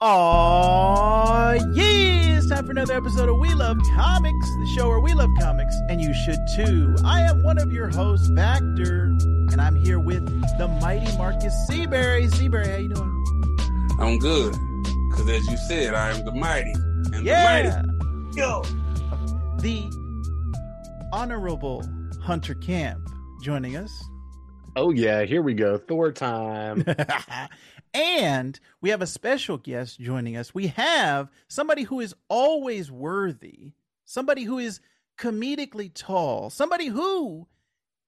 Aww, yeah! It's time for another episode of We Love Comics, the show where we love comics, and you should too. I am one of your hosts, Vactor, and I'm here with the mighty Marcus Seabury. Seabury, how you doing? I'm good, because as you said, I am the mighty. And yeah! the mighty. Yo! The Honorable Hunter Camp joining us. Oh yeah, here we go. Thor time. and we have a special guest joining us. We have somebody who is always worthy, somebody who is comedically tall, somebody who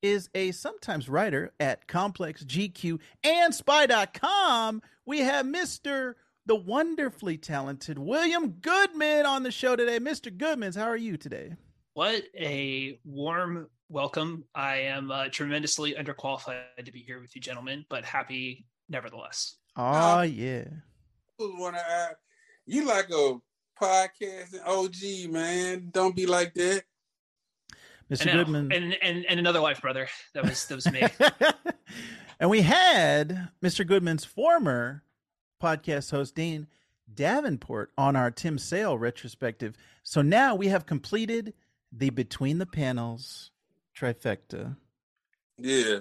is a sometimes writer at Complex GQ and Spy.com. We have Mr. the wonderfully talented William Goodman on the show today. Mr. Goodmans, how are you today? What a warm welcome. I am uh, tremendously underqualified to be here with you, gentlemen, but happy nevertheless. Oh, uh, yeah. Wanna, you like a podcasting OG, man. Don't be like that. Mr. Uh, Goodman. And, and and another life, brother. That was that was me. and we had Mr. Goodman's former podcast host, Dean Davenport, on our Tim Sale retrospective. So now we have completed the Between the Panels trifecta. Yeah.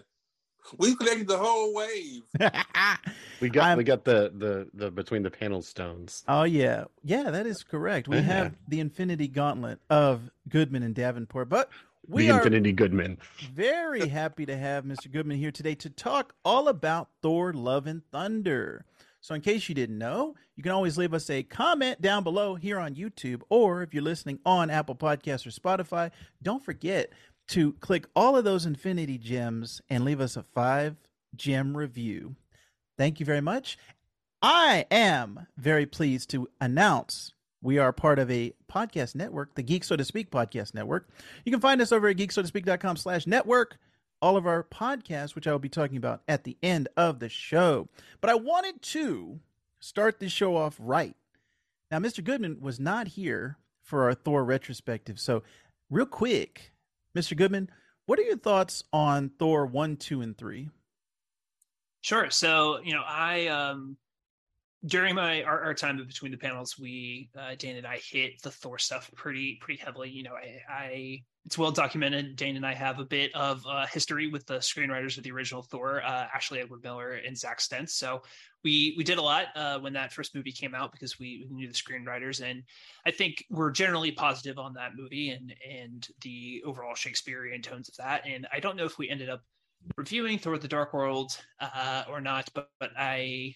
We collected the whole wave. we got I'm, we got the the the between the panel stones. Oh yeah, yeah, that is correct. We have the Infinity Gauntlet of Goodman and Davenport, but we the Infinity Goodman. Very happy to have Mr. Goodman here today to talk all about Thor: Love and Thunder. So, in case you didn't know, you can always leave us a comment down below here on YouTube, or if you're listening on Apple Podcasts or Spotify, don't forget to click all of those infinity gems and leave us a five gem review. Thank you very much. I am very pleased to announce we are part of a podcast network, the Geek So to Speak podcast network. You can find us over at geeksotospeak.com slash network, all of our podcasts, which I will be talking about at the end of the show. But I wanted to start this show off right. Now, Mr. Goodman was not here for our Thor retrospective. So, real quick, Mr. Goodman, what are your thoughts on Thor 1, 2, and 3? Sure. So, you know, I um during my our, our time between the panels, we uh, Dane and I hit the Thor stuff pretty pretty heavily. You know, I, I it's well documented. Dane and I have a bit of uh, history with the screenwriters of the original Thor, uh, Ashley Edward Miller and Zack Stentz. So we we did a lot uh, when that first movie came out because we, knew the screenwriters, and I think we're generally positive on that movie and and the overall Shakespearean tones of that. And I don't know if we ended up reviewing Thor: The Dark World uh, or not, but but I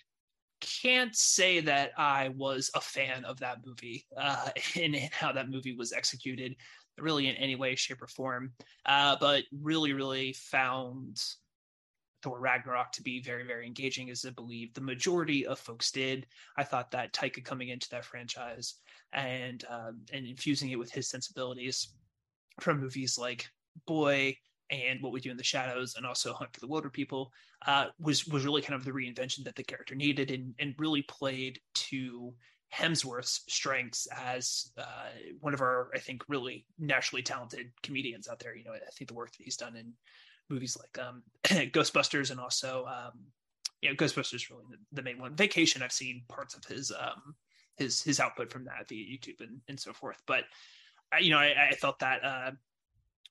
can't say that I was a fan of that movie uh, and, and, how that movie was executed, really in any way, shape, or form. Uh, but really, really found Thor Ragnarok to be very, very engaging, as I believe the majority of folks did. I thought that Taika coming into that franchise and um, and infusing it with his sensibilities from movies like Boy and what we do in the shadows and also hunt for the Wilderpeople uh, was was really kind of the reinvention that the character needed and and really played to Hemsworth's strengths as uh, one of our I think really naturally talented comedians out there. You know, I think the work that he's done in movies like um, Ghostbusters and also um, you know Ghostbusters really the, the, main one. Vacation I've seen parts of his um, his his output from that via YouTube and and so forth, but. I, you know, I, I felt that uh,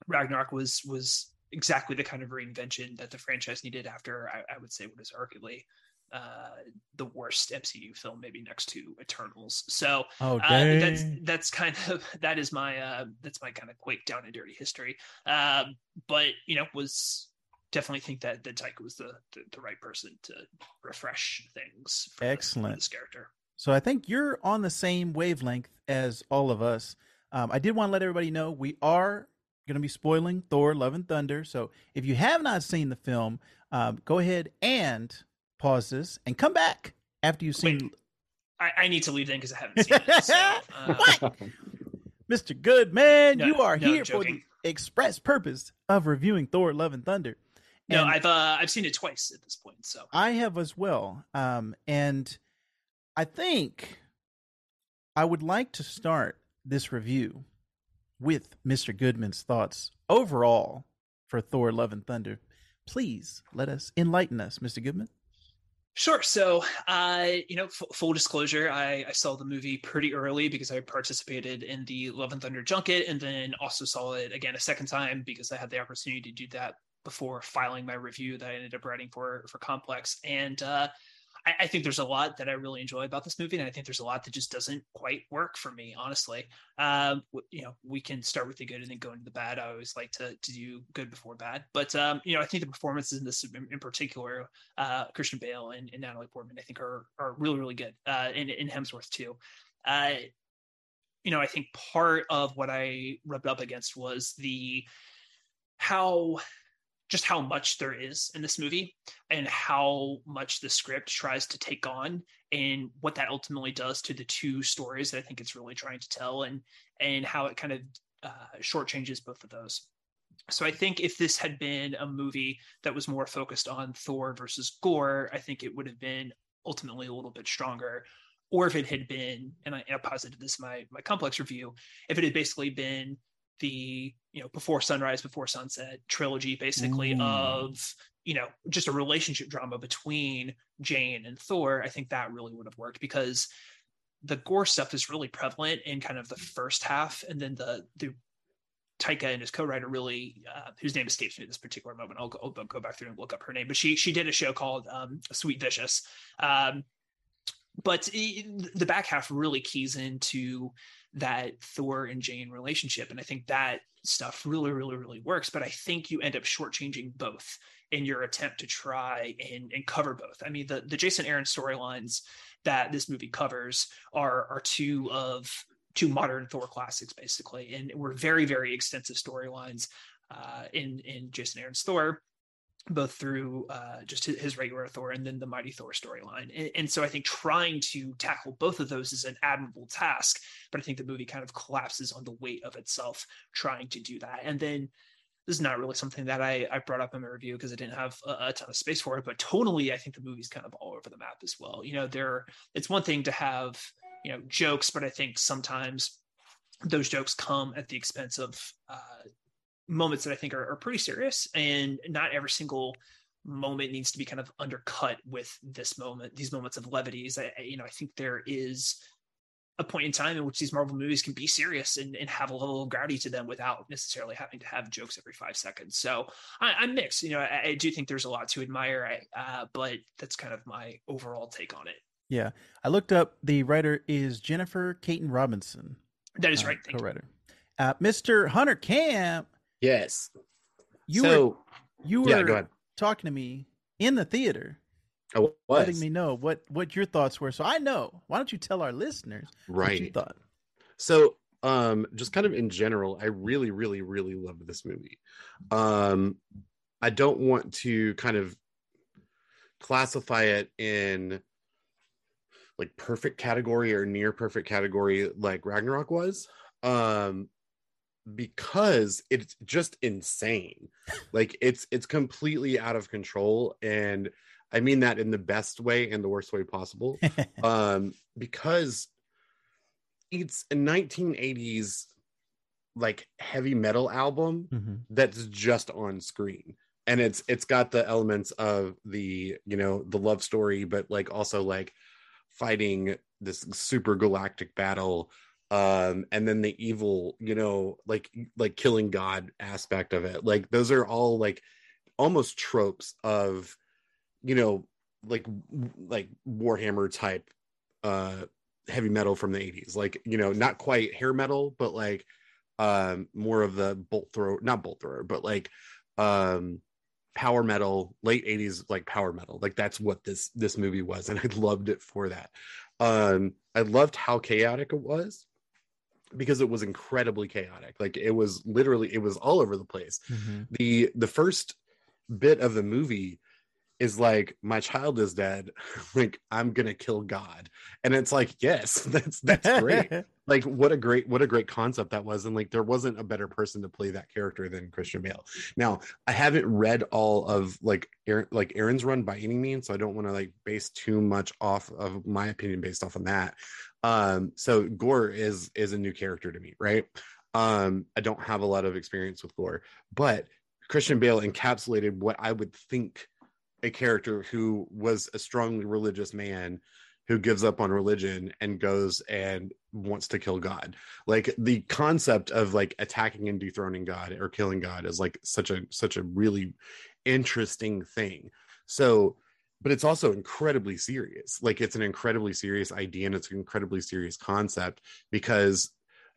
Ragnarok was was exactly the kind of reinvention that the franchise needed after I, I would say what is arguably uh, the worst MCU film, maybe next to Eternals. So oh, uh, that's that's kind of that is my uh, that's my kind of quick down and dirty history. Um, but you know, was definitely think that that Taika was the, the, the right person to refresh things. For Excellent. this character. So I think you're on the same wavelength as all of us. Um, I did want to let everybody know we are going to be spoiling Thor: Love and Thunder. So if you have not seen the film, um, go ahead and pause this and come back after you've seen. Wait, I, I, need to leave then because I haven't seen it. So, uh... what, Mr. Goodman? No, you are no, here for the express purpose of reviewing Thor: Love and Thunder. And no, I've uh, I've seen it twice at this point. So I have as well. Um, and I think I would like to start this review with Mr. Goodman's thoughts overall for Thor Love and Thunder. Please let us enlighten us, Mr. Goodman. Sure. So, uh, you know, f- full disclosure, I, I saw the movie pretty early because I participated in the Love and Thunder junket, and then also saw it again a second time because I had the opportunity to do that before filing my review that I ended up writing for for Complex. And uh, I, I, think there's a lot that I really enjoy about this movie, and I think there's a lot that just doesn't quite work for me, honestly. Um, you know, we can start with the good and then go into the bad. I always like to to do good before bad, but um, you know, I think the performances in this, in, in particular, uh, Christian Bale and, and, Natalie Portman, I think are are really really good, uh, and, Hemsworth too. Uh, you know, I think part of what I rubbed up against was the how just how much there is in this movie and how much the script tries to take on and what that ultimately does to the two stories that I think it's really trying to tell and and how it kind of uh, shortchanges both of those. So I think if this had been a movie that was more focused on Thor versus Gorr, I think it would have been ultimately a little bit stronger. Or if it had been, and I, and I posited this in my my complex review, if it had basically been the you know before sunrise before sunset trilogy basically mm. of you know just a relationship drama between jane and thor i think that really would have worked because the Gorr stuff is really prevalent in kind of the first half and then the the Taika and his co-writer really, uh, whose name escapes me at this particular moment. I'll go, I'll go, back through and look up her name, but she she did a show called um, Sweet Vicious. Um, but the back half really keys into that Thor and Jane relationship. And I think that stuff really, really, really works. But I think you end up shortchanging both in your attempt to try and, and cover both. I mean, the, the Jason Aaron storylines that this movie covers are are two of two modern Thor classics, basically. And were very, very extensive storylines uh, in in Jason Aaron's Thor both through uh, just his regular Thor and then the Mighty Thor storyline. And, and, so I think trying to tackle both of those is an admirable task, but I think the movie kind of collapses on the weight of itself trying to do that. And then this is not really something that I, I brought up in my review because I didn't have a, a, ton of space for it, but tonally, I think the movie's kind of all over the map as well. You know, there it's one thing to have, you know, jokes, but I think sometimes those jokes come at the expense of uh, moments that I think are, are pretty serious, and not every single moment needs to be kind of undercut with this moment, these moments of levities. I, you know, I think there is a point in time in which these Marvel movies can be serious and, and have a level of gravity to them without necessarily having to have jokes every five seconds. So I, am mixed. You know, I, I, do think there's a lot to admire, uh, but that's kind of my overall take on it. Yeah, I looked up. The writer is Jennifer Kaytin Robinson. That is uh, right. Co-writer. Uh, Mr. Hunter Camp Yes. You so, were you were yeah, talking to me in the theater. I was. letting me know what what your thoughts were. So I know. Why don't you tell our listeners right. what you thought? So um just kind of in general, I really, really, really loved this movie. Um I don't want to kind of classify it in like perfect category or near perfect category like Ragnarok was. Um because it's just insane like it's it's completely out of control and i mean that in the best way and the worst way possible um because it's a 1980s like heavy metal album mm-hmm. that's just on screen and it's it's got the elements of the you know the love story but like also like fighting this super galactic battle um and then the evil you know like like killing god aspect of it. Like those are all like almost tropes of you know like like warhammer type uh heavy metal from the 80s like you know not quite hair metal but like um more of the bolt thrower not bolt thrower but like um power metal late 80s like power metal. Like that's what this this movie was and i loved it for that. Um i loved how chaotic it was because it was incredibly chaotic like it was literally it was all over the place. Mm-hmm. the the first bit of the movie is like my child is dead. Like i'm gonna kill god. And it's like yes that's that's great. Like what a great what a great concept that was and like there wasn't a better person to play that character than christian bale. Now i haven't read all of like aaron like aaron's run by any means so i don't want to like base too much off of my opinion based off on that um, so Gorr is is a new character to me, right? Um, I don't have a lot of experience with Gorr, but Christian Bale encapsulated what I would think a character who was a strongly religious man who gives up on religion and goes and wants to kill God. Like the concept of like attacking and dethroning God or killing God is like such a such a really interesting thing. So but it's also incredibly serious. Like it's an incredibly serious idea and it's an incredibly serious concept because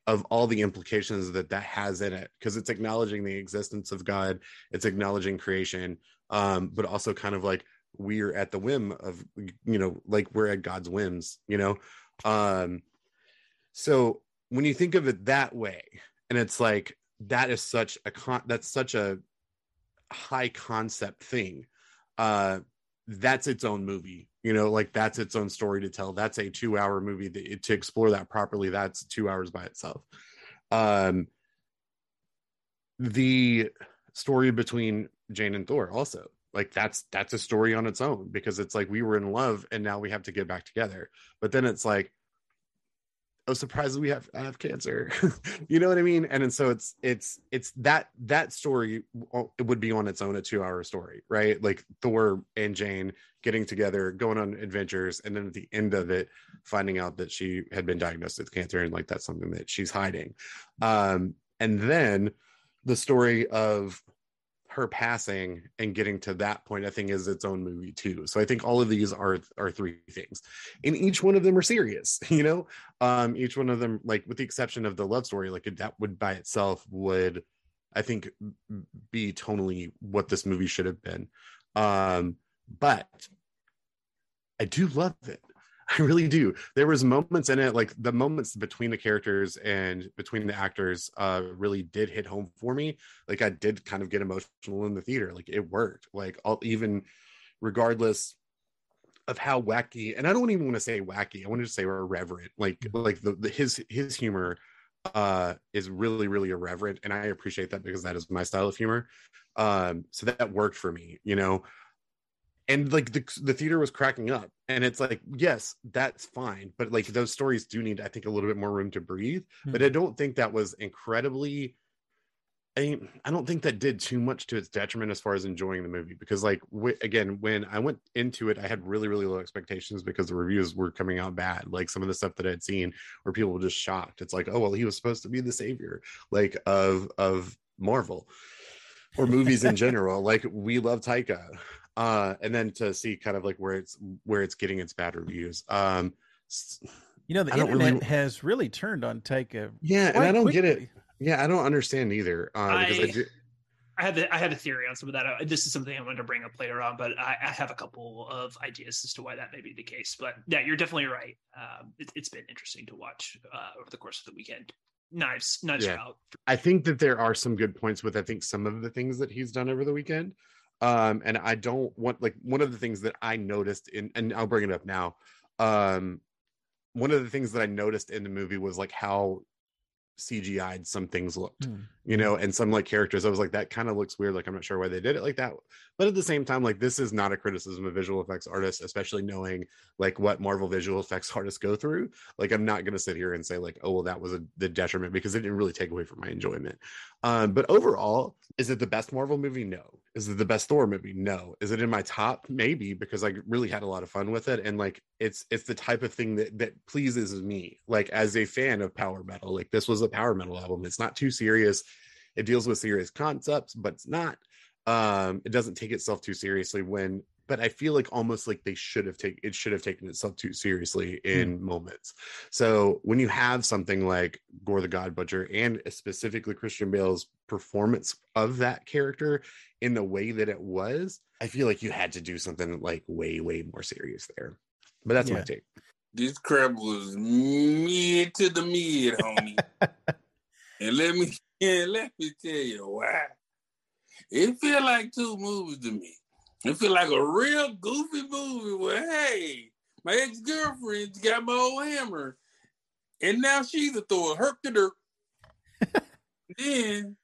of all the implications that that has in it because it's acknowledging the existence of God, it's acknowledging creation, um, but also kind of like we're at the whim of you know like we're at god's whims you know um so when you think of it that way and it's like that is such a con that's such a high concept thing uh that's its own movie you know like that's its own story to tell. That's a two hour movie that, to explore that properly that's two hours by itself. Um the story between jane and thor also like that's that's a story on its own because it's like we were in love and now we have to get back together. But then it's like oh surprised we have I have cancer. You know what i mean? And, and so it's it's it's that that story it would be on its own a two hour story right? Like thor and jane getting together going on adventures and then at the end of it finding out that she had been diagnosed with cancer and like that's something that she's hiding. Um and then the story of her passing and getting to that point i think is its own movie too. So i think all of these are are three things. And each one of them are serious you know? Um each one of them like with the exception of the love story like that would by itself would i think be tonally what this movie should have been. Um but i do love it I really do. There was moments in it, like the moments between the characters and between the actors, uh, really did hit home for me. Like I did kind of get emotional in the theater. Like it worked. Like all, even regardless of how wacky, and I don't even want to say wacky. I want to say irreverent. Like mm-hmm. like the, the his his humor uh is really really irreverent and i appreciate that because that is my style of humor um so that worked for me you know and like the, the theater was cracking up and it's like yes that's fine but like those stories do need i think a little bit more room to breathe mm-hmm. but i don't think that was incredibly I, I don't think that did too much to its detriment as far as enjoying the movie because like w- again when i went into it i had really really low expectations because the reviews were coming out bad like some of the stuff that i'd seen where people were just shocked. It's like oh well he was supposed to be the savior like of of marvel or movies in general. Like we love taika uh and then to see kind of like where it's where it's getting its bad reviews um you know the internet really... has really turned on taika yeah and i don't quickly. get it yeah i don't understand either uh because I, I, do... I had the, I had a theory on some of that. Uh, this is something I wanted to bring up later on, but I, I, have a couple of ideas as to why that may be the case. But yeah, you're definitely right. Um, it, has been interesting to watch uh, over the course of the weekend. Knives, knives yeah. out. I think that there are some good points with I think some of the things that he's done over the weekend um and i don't want like one of the things that i noticed in and i'll bring it up now um one of the things that i noticed in the movie was like how CGI'd some things looked, mm. You know, and some like characters. I was like, that kind of looks weird. Like, I'm not sure why they did it like that. But at the same time, like, this is not a criticism of visual effects artists, especially knowing like what Marvel visual effects artists go through. Like, I'm not going to sit here and say, like, oh, well, that was a, the detriment because it didn't really take away from my enjoyment. Um, but overall, is it the best Marvel movie? No. Is it the best Thor movie? No. Is it in my top? Maybe because I really had a lot of fun with it. And like, it's, it's the type of thing that, that pleases me, like, as a fan of power metal. Like, this was a power metal album. It's not too serious. It deals with serious concepts, but it's not. Um, it doesn't take itself too seriously when but I feel like almost like they should have taken it should have taken itself too seriously hmm. in moments. So when you have something like Gorr the God Butcher and specifically Christian Bale's performance of that character in the way that it was, I feel like you had to do something like way, way more serious there. But that's yeah. my take. This crap was mid to the mid, homie. and let me and let me tell you why. It feel like two movies to me. It feel like a real goofy movie where hey, my ex-girlfriend's got my old hammer. And now she's a Thor. Herk to dirt. then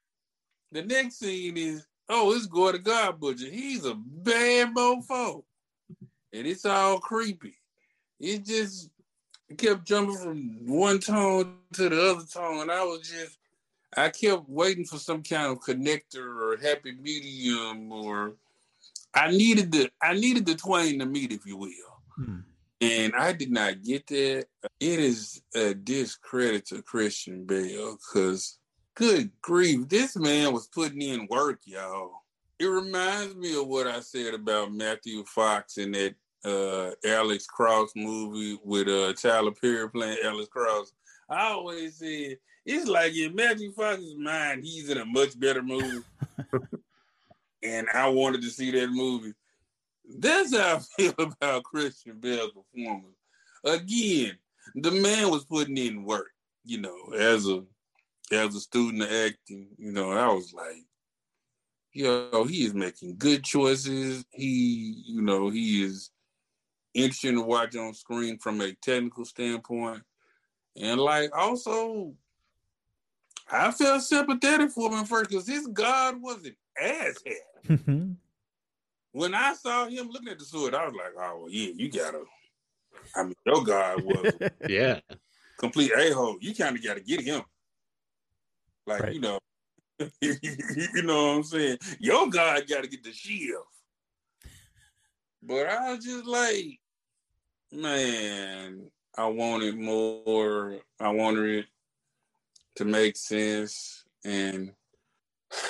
the next scene is, oh, it's Gorr the God Butcher. He's a bad mofo. And it's all creepy. It just kept jumping from one tone to the other tone. And I was just I kept waiting for some kind of connector or happy medium or I needed the I needed the twain to meet, if you will. Hmm. And I did not get that. It is a discredit to Christian Bale because, good grief, this man was putting in work, y'all. It reminds me of what I said about Matthew Fox in that uh, Alex Cross movie with uh, Tyler Perry playing Alex Cross. I always said it's like in Matthew Fox's mind, he's in a much better movie. and I wanted to see that movie. That's how I feel about Christian Bale's performance. Again, the man was putting in work, you know, as a as a student of acting, you know, I was like, yo, he is making good choices. He, you know, he is interesting to watch on screen from a technical standpoint. And like also, I felt sympathetic for him at first because his God was an asshat. Mm-hmm. when I saw him looking at the sword, I was like, oh, well, yeah, you gotta. I mean, your God was yeah complete a hole. You kind of got to get him. Like, Right. you know, you know what I'm saying? Your God got to get the shield. But I was just like, man, I wanted more. I wanted it to make sense. And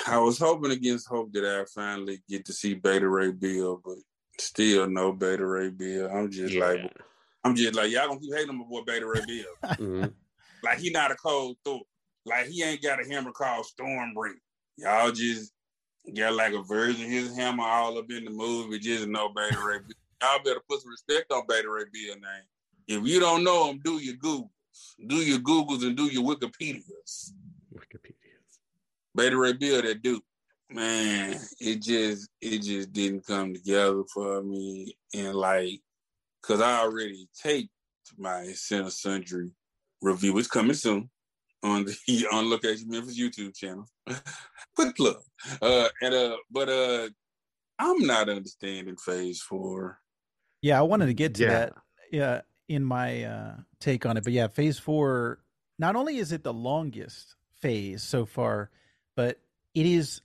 I was hoping against hope that I finally get to see Beta Ray Bill, but still no Beta Ray Bill. I'm just yeah like, I'm just like, y'all gonna keep hating on my boy Beta Ray Bill. Mhm. Like he not a cold Thor. Like he ain't got a hammer called Stormbreaker. Y'all just got like a version of his hammer all up in the movie. Just no Beta Ray Bill. Y'all better put some respect on Beta Ray Bill name. If you don't know him, do your Googles. Do your Googles and do your Wikipedias. Wikipedias. Beta Ray Bill, that dude. Man, it just it just didn't come together for me. And like, cause I already taped my Center Sundry review. It's coming soon on the on Location Memphis YouTube channel. Quick plug. Uh and uh but uh I'm not understanding phase four. Yeah, I wanted to get to Yeah. that. Yeah, in my uh, take on it, but yeah, Phase Four. Not only is it the longest phase so far, but it is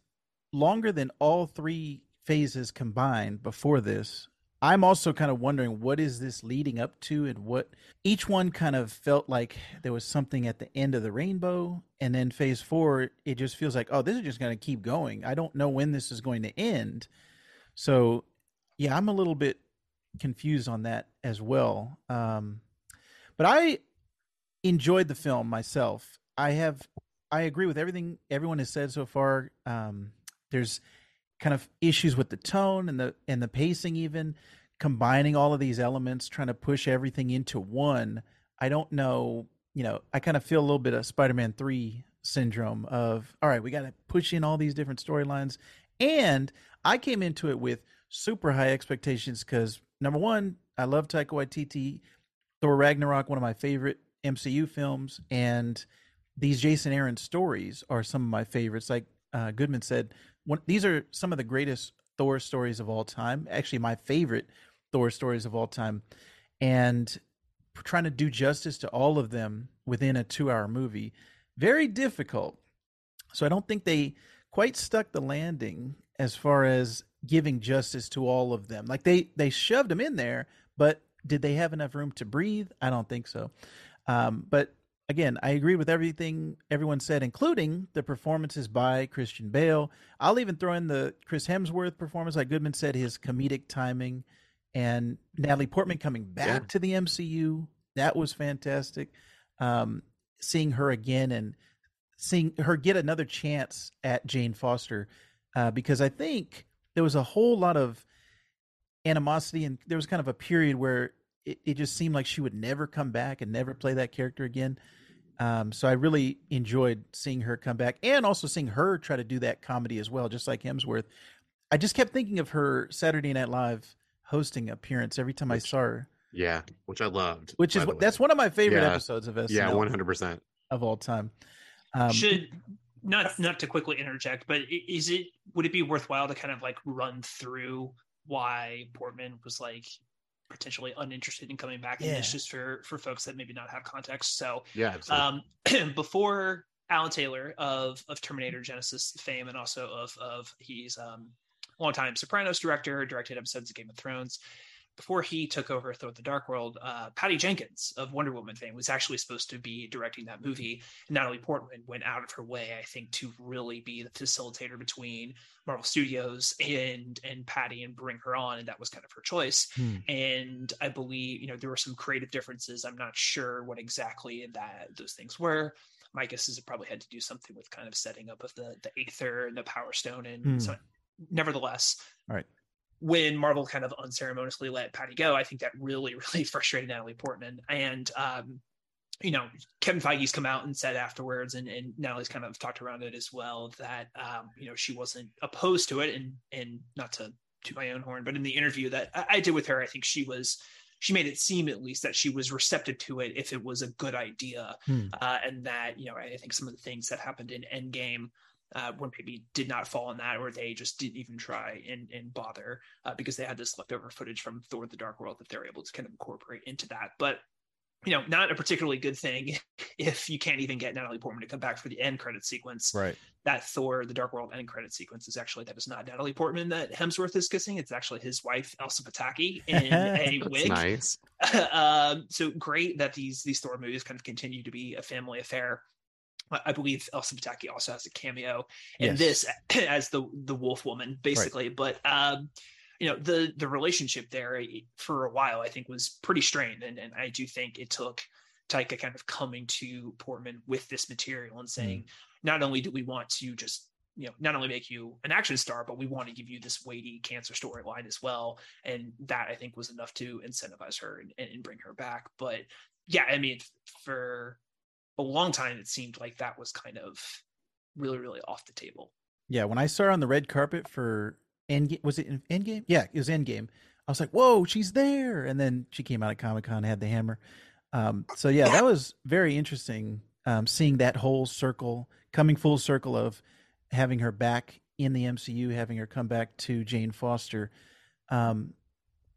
longer than all three phases combined before this. I'm also kind of wondering what is this leading up to, and what each one kind of felt like there was something at the end of the rainbow, and then Phase Four, it just feels like, oh, this is just going to keep going. I don't know when this is going to end. So, yeah, I'm a little bit confused on that as well. Um, but I enjoyed the film myself. I have, I agree with everything everyone has said so far. Um, there's kind of issues with the tone and the and the pacing, even combining all of these elements, trying to push everything into one. I don't know. You know, I kind of feel a little bit of Spider-Man Three syndrome of all right, we got to push in all these different storylines, and I came into it with super high expectations because number one, I love Taika Waititi, Thor Ragnarok, one of my favorite MCU films, and these Jason Aaron stories are some of my favorites. Like uh, Goodman said, one, these are some of the greatest Thor stories of all time. Actually, my favorite Thor stories of all time, and trying to do justice to all of them within a two-hour movie, very difficult. So I don't think they quite stuck the landing as far as giving justice to all of them. Like they they shoved them in there, but did they have enough room to breathe? I don't think so. Um, but again, I agree with everything everyone said, including the performances by Christian Bale. I'll even throw in the Chris Hemsworth performance, like Goodman said, his comedic timing, and Natalie Portman coming back Yeah. to the MCU. That was fantastic. Um, seeing her again and seeing her get another chance at Jane Foster, uh, because I think there was a whole lot of animosity and there was kind of a period where it, it just seemed like she would never come back and never play that character again. Um, so I really enjoyed seeing her come back and also seeing her try to do that comedy as well, just like Hemsworth. I just kept thinking of her Saturday Night Live hosting appearance every time I saw her, Yeah, which I loved. which is by the what that's one of my favorite Yeah. episodes of SNL Yeah, one hundred percent. of all time. Um, Should not not to quickly interject, but is it would it be worthwhile to kind of like run through why Portman was like potentially uninterested in coming back in this Yeah. just for for folks that maybe not have context. So Yeah, absolutely. um, before Alan Taylor of of Terminator Genisys fame and also of of he's um, longtime Sopranos director, directed episodes of Game of Thrones before he took over Thor the Dark World, uh, Patty Jenkins of Wonder Woman fame was actually supposed to be directing that movie. And Natalie Portman went out of her way, I think, to really be the facilitator between Marvel Studios and and Patty and bring her on, and that was kind of her choice. Hmm. And I believe, you know, there were some creative differences. I'm not sure what exactly that those things were. My guess is it probably had to do something with kind of setting up of the the Aether and the Power Stone, and hmm. so nevertheless, all right when Marvel kind of unceremoniously let Patty go, I think that really, really frustrated Natalie Portman. And um, you know, Kevin Feige's come out and said afterwards, and, and Natalie's kind of talked around it as well, that um, you know, she wasn't opposed to it and and not to to my own horn, but in the interview that I, I did with her, I think she was she made it seem at least that she was receptive to it if it was a good idea hmm. uh, and that you know i think some of the things that happened in endgame uh, when maybe did not fall on that, or they just didn't even try and, and bother uh, because they had this leftover footage from Thor: The Dark World that they're able to kind of incorporate into that. But you know, not a particularly good thing if you can't even get Natalie Portman to come back for the end credit sequence. Right. That Thor: The Dark World end credit sequence is actually that is not Natalie Portman that Hemsworth is kissing. It's actually his wife Elsa Pataky in a wig. Nice. um, so great that these these Thor movies kind of continue to be a family affair. I believe Elsa Pataky also has a cameo in yes. this as the the Wolf Woman, basically. Right. But um, you know, the the relationship there eh, for a while, I think, was pretty strained, and and I do think it took Taika kind of coming to Portman with this material and saying, mm. not only do we want to just you know not only make you an action star but we want to give you this weighty cancer storyline as well and that i think was enough to incentivize her and, and bring her back but yeah i mean for a long time it seemed like that was kind of really really off the table. Yeah when i saw her on the red carpet for endgame was it endgame? Yeah it was endgame. I was like whoa she's there! And then she came out at comic-con had the hammer. Um, so yeah that was very interesting um, seeing that whole circle coming full circle of having her back in the mcu having her come back to jane foster. Um,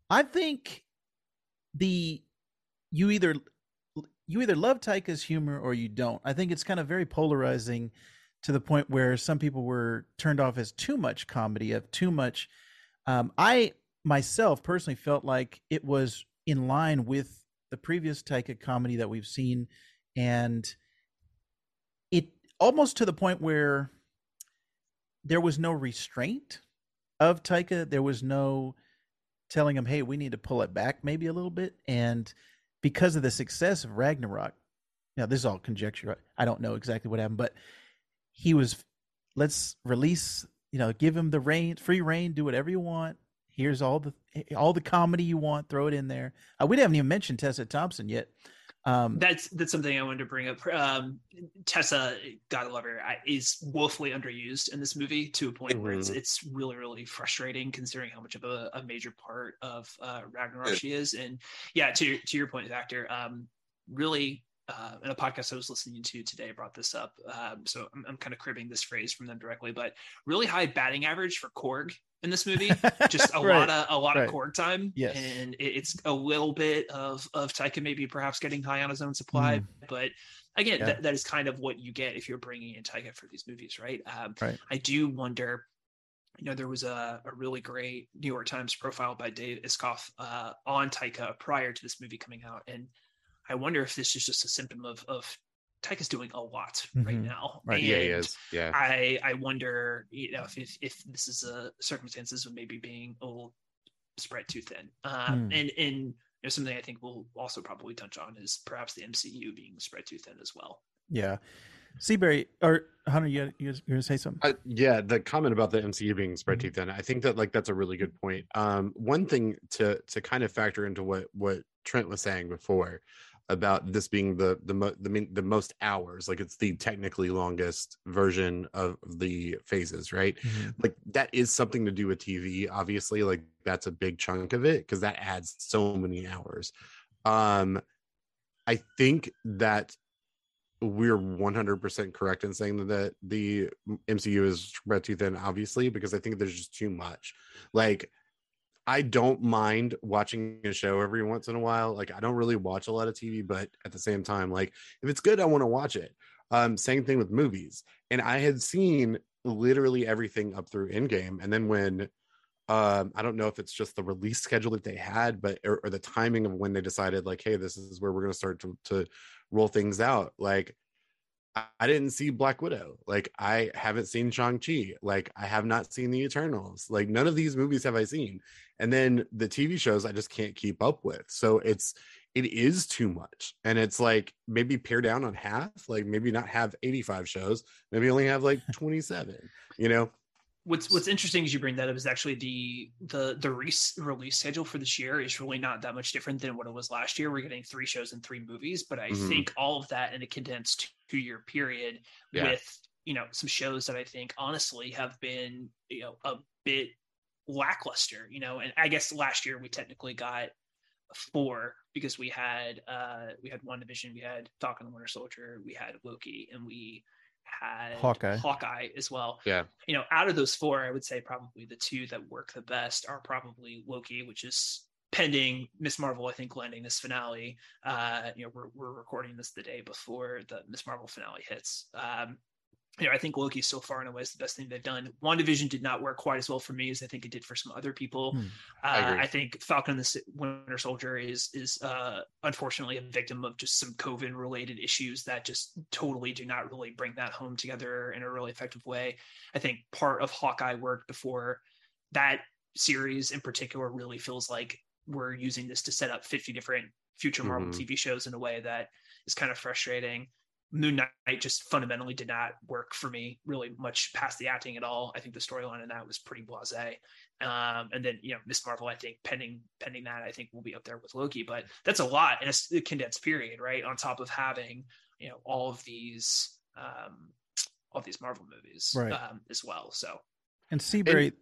i think the you either you either love Taika's humor or you don't. I think it's kind of very polarizing to the point where some people were turned off as too much comedy, of too much. Um, I myself personally felt like it was in line with the previous Taika comedy that we've seen, and it almost to the point where there was no restraint of Taika. There was no telling him, "Hey, we need to pull it back maybe a little bit," and because of the success of Ragnarok. Now, this is all conjecture. I don't know exactly what happened, but he was, let's release, you know, give him the reign, free reign, do whatever you want. Here's all the all the comedy you want, throw it in there. Uh, we haven't even mentioned Tessa Thompson yet. Um, that's that's something I wanted to bring up. Um, Tessa, gotta love her, is woefully underused in this movie to a point mm-hmm. where it's mm-hmm. it's really really frustrating considering how much of a, a major part of uh, Ragnarok she is. And yeah, to to your point, actor, um, really uh, in a podcast I was listening to today brought this up. Um, so I'm, I'm, kind of cribbing this phrase from them directly, but really high batting average for Korg in this movie. Just a right. lot of a lot right. of Korg time. Yes. and it, it's a little bit of of Taika maybe perhaps getting high on his own supply, mm. but again, yeah. that, that is kind of what you get if you're bringing in Taika for these movies, right? Um, right. I do wonder. You know, there was a, a really great New York Times profile by Dave Itzkoff uh, on Taika prior to this movie coming out, and I wonder if this is just a symptom of of Taika's doing a lot mm-hmm. right now. Right. yeah, he is. Yeah. I I wonder, you know, if if, if this is a circumstances of maybe being a little spread too thin. Um, mm. and and you know, something I think we'll also probably touch on is perhaps the MCU being spread too thin as well. Yeah. Seabury or Hunter, you you are gonna say something? Uh, yeah, the comment about the MCU being spread mm-hmm. too thin. I think that like that's a really good point. Um, one thing to to kind of factor into what what Trent was saying before about this being the the mo- the, the most hours like it's the technically longest version of the phases right? Mm-hmm. like that is something to do with tv obviously like that's a big chunk of it because that adds so many hours. Um i think that we're 100% correct in saying that the mcu is spread too thin obviously because i think there's just too much. Like I don't mind watching a show every once in a while. Like I don't really watch a lot of TV, but at the same time, like if it's good, I want to watch it. Um, same thing with movies. And I had seen literally everything up through Endgame, and then when Um, I don't know if it's just the release schedule that they had, but or, or the timing of when they decided, like, hey, this is where we're going to start to to roll things out. Like, I, didn't see Black Widow. Like, I haven't seen Shang Chi. Like, I have not seen the Eternals. Like, none of these movies have I seen. And then the TV shows I just can't keep up with. So it's it is too much, and it's like maybe pare down on half. Like, maybe not have eighty five shows. Maybe only have like twenty seven. You know what's what's interesting as you bring that up is actually the the the re- release schedule for this year is really not that much different than what it was last year. We're getting three shows and three movies, but I mm-hmm. think all of that in a condensed two year period yeah. with you know some shows that I think honestly have been you know a bit lackluster. You know, and I guess last year we technically got four because we had uh we had WandaVision, we had Falcon and Winter Soldier, we had Loki, and we had Hawkeye. Hawkeye as well. Yeah. You know, out of those four, I would say probably the two that work the best are probably Loki, which is pending Miss Marvel, I think, landing this finale. Uh, you know, we're, we're recording this the day before the Miss Marvel finale hits. Um, you know, I think Loki so far in a way is the best thing they've done. WandaVision did not work quite as well for me as I think it did for some other people. Hmm. Uh, I, I, think Falcon and the Winter Soldier is is uh, unfortunately a victim of just some COVID related issues that just totally do not really bring that home together in a really effective way. I think part of Hawkeye worked before that series in particular really feels like we're using this to set up 50 different future Marvel mm-hmm. TV shows in a way that is kind of frustrating. Moon Knight just fundamentally did not work for me really much past the acting at all. I think the storyline in that was pretty blasé. Um, and then you know Miss Marvel, I think pending pending that, I think will be up there with Loki. But that's a lot in a condensed period, right? On top of having you know all of these um, all of these Marvel movies right. um, as well. So and Seabury,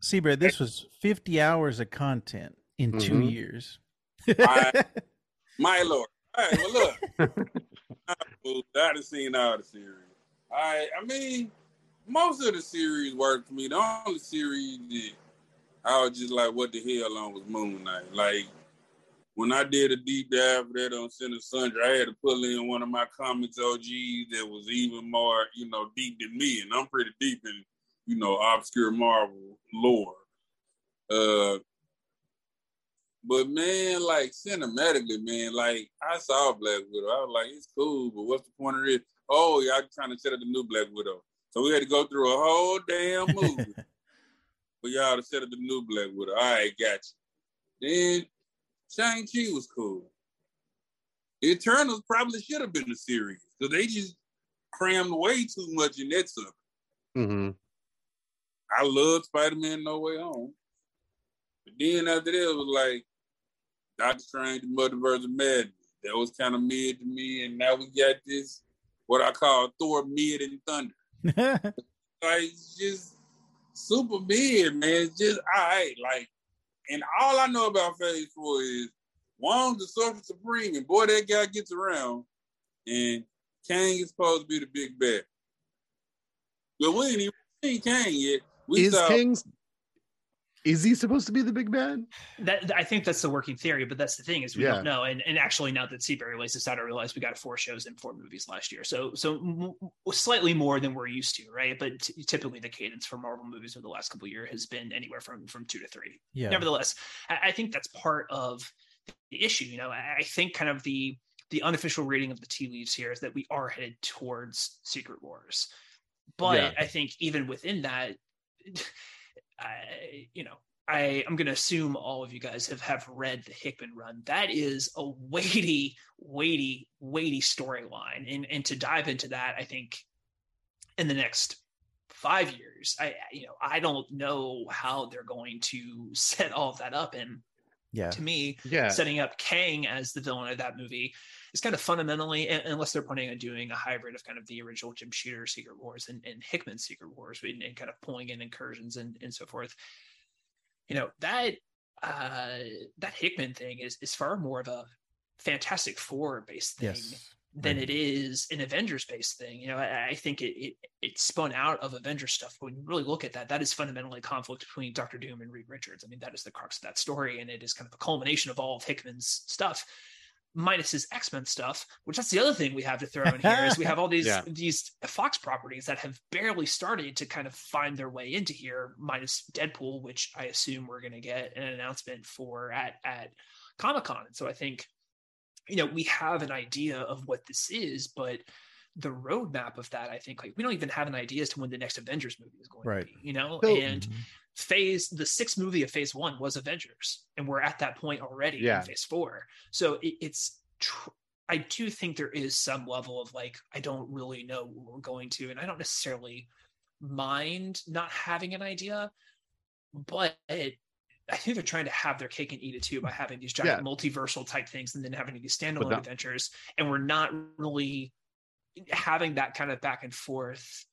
Seabury, this was fifty hours of content in mm-hmm. two years. my, my lord. All right, well look. I have seen all the series. I I mean, most of the series worked for me. The only series that I was just like, what the hell on was Moon Knight. Like when I did a deep dive for that on Center Sundry, I had to pull in one of my comics OGs that was even more, you know, deep than me, and I'm pretty deep in, you know, obscure Marvel lore. Uh, but man, like cinematically, man, like I saw Black Widow. I was like, it's cool, but what's the point of this? Oh, y'all trying to set up the new Black Widow. So we had to go through a whole damn movie for y'all to set up the new Black Widow. All right, got you. Then Shang-Chi was cool. Eternals probably should have been a series because they just crammed way too much in that stuff. Mm-hmm. I love Spider-Man No Way Home. But then after that, it was like, Doctor Strange, the Multiverse of Madness. That was kind of mid to me, and now we got this what I call Thor mid and thunder. like just super mid, man. It's just all right. Like, and all I know about Phase Four is Wong's the Sorcerer Supreme, and boy, that guy gets around. And Kang is supposed to be the big bad. But we ain't even seen Kang yet. We is saw, Kang's is he supposed to be the big bad? That I think that's the working theory, but that's the thing is we yeah. don't know. And and actually, now that Seabury lays this out, I realize we got four shows and four movies last year, so so m- slightly more than we're used to, right? But t- typically, the cadence for Marvel movies over the last couple years has been anywhere from from two to three. Yeah. Nevertheless, I, I think that's part of the issue. You know, I, I think kind of the the unofficial reading of the tea leaves here is that we are headed towards Secret Wars, but yeah. I think even within that. I, you know, I, I'm going to assume all of you guys have, have read the Hickman run. That is a weighty, weighty, weighty storyline. And, and to dive into that, I think in the next five years, I, you know, I don't know how they're going to set all of that up. And yeah, to me, yeah, setting up Kang as the villain of that movie is kind of fundamentally, unless they're planning on doing a hybrid of kind of the original Jim Shooter Secret Wars and, and Hickman Secret Wars and, and, kind of pulling in incursions and, and so forth. You know, that uh that Hickman thing is is far more of a Fantastic Four based thing. Yes than it is an Avengers based thing. You know, I, I think it, it, it spun out of Avengers stuff. When you really look at that, that is fundamentally conflict between Doctor Doom and Reed Richards. I mean, that is the crux of that story, and it is kind of a culmination of all of Hickman's stuff. minus his X-Men stuff, which that's the other thing we have to throw in here is we have all these Yeah. these Fox properties that have barely started to kind of find their way into here, minus Deadpool, which I assume we're gonna get an announcement for at at Comic Con. And so I think, you know, we have an idea of what this is, but the roadmap of that, I think, like we don't even have an idea as to when the next Avengers movie is going Right. to be, you know, So- and phase the sixth movie of phase one was avengers and we're at that point already Yeah. in phase four so it, it's tr- i do think there is some level of like i don't really know what we're going to and i don't necessarily mind not having an idea but it, i think they're trying to have their cake and eat it too by having these giant multiversal type things and then having these standalone adventures and we're not really having that kind of back and forth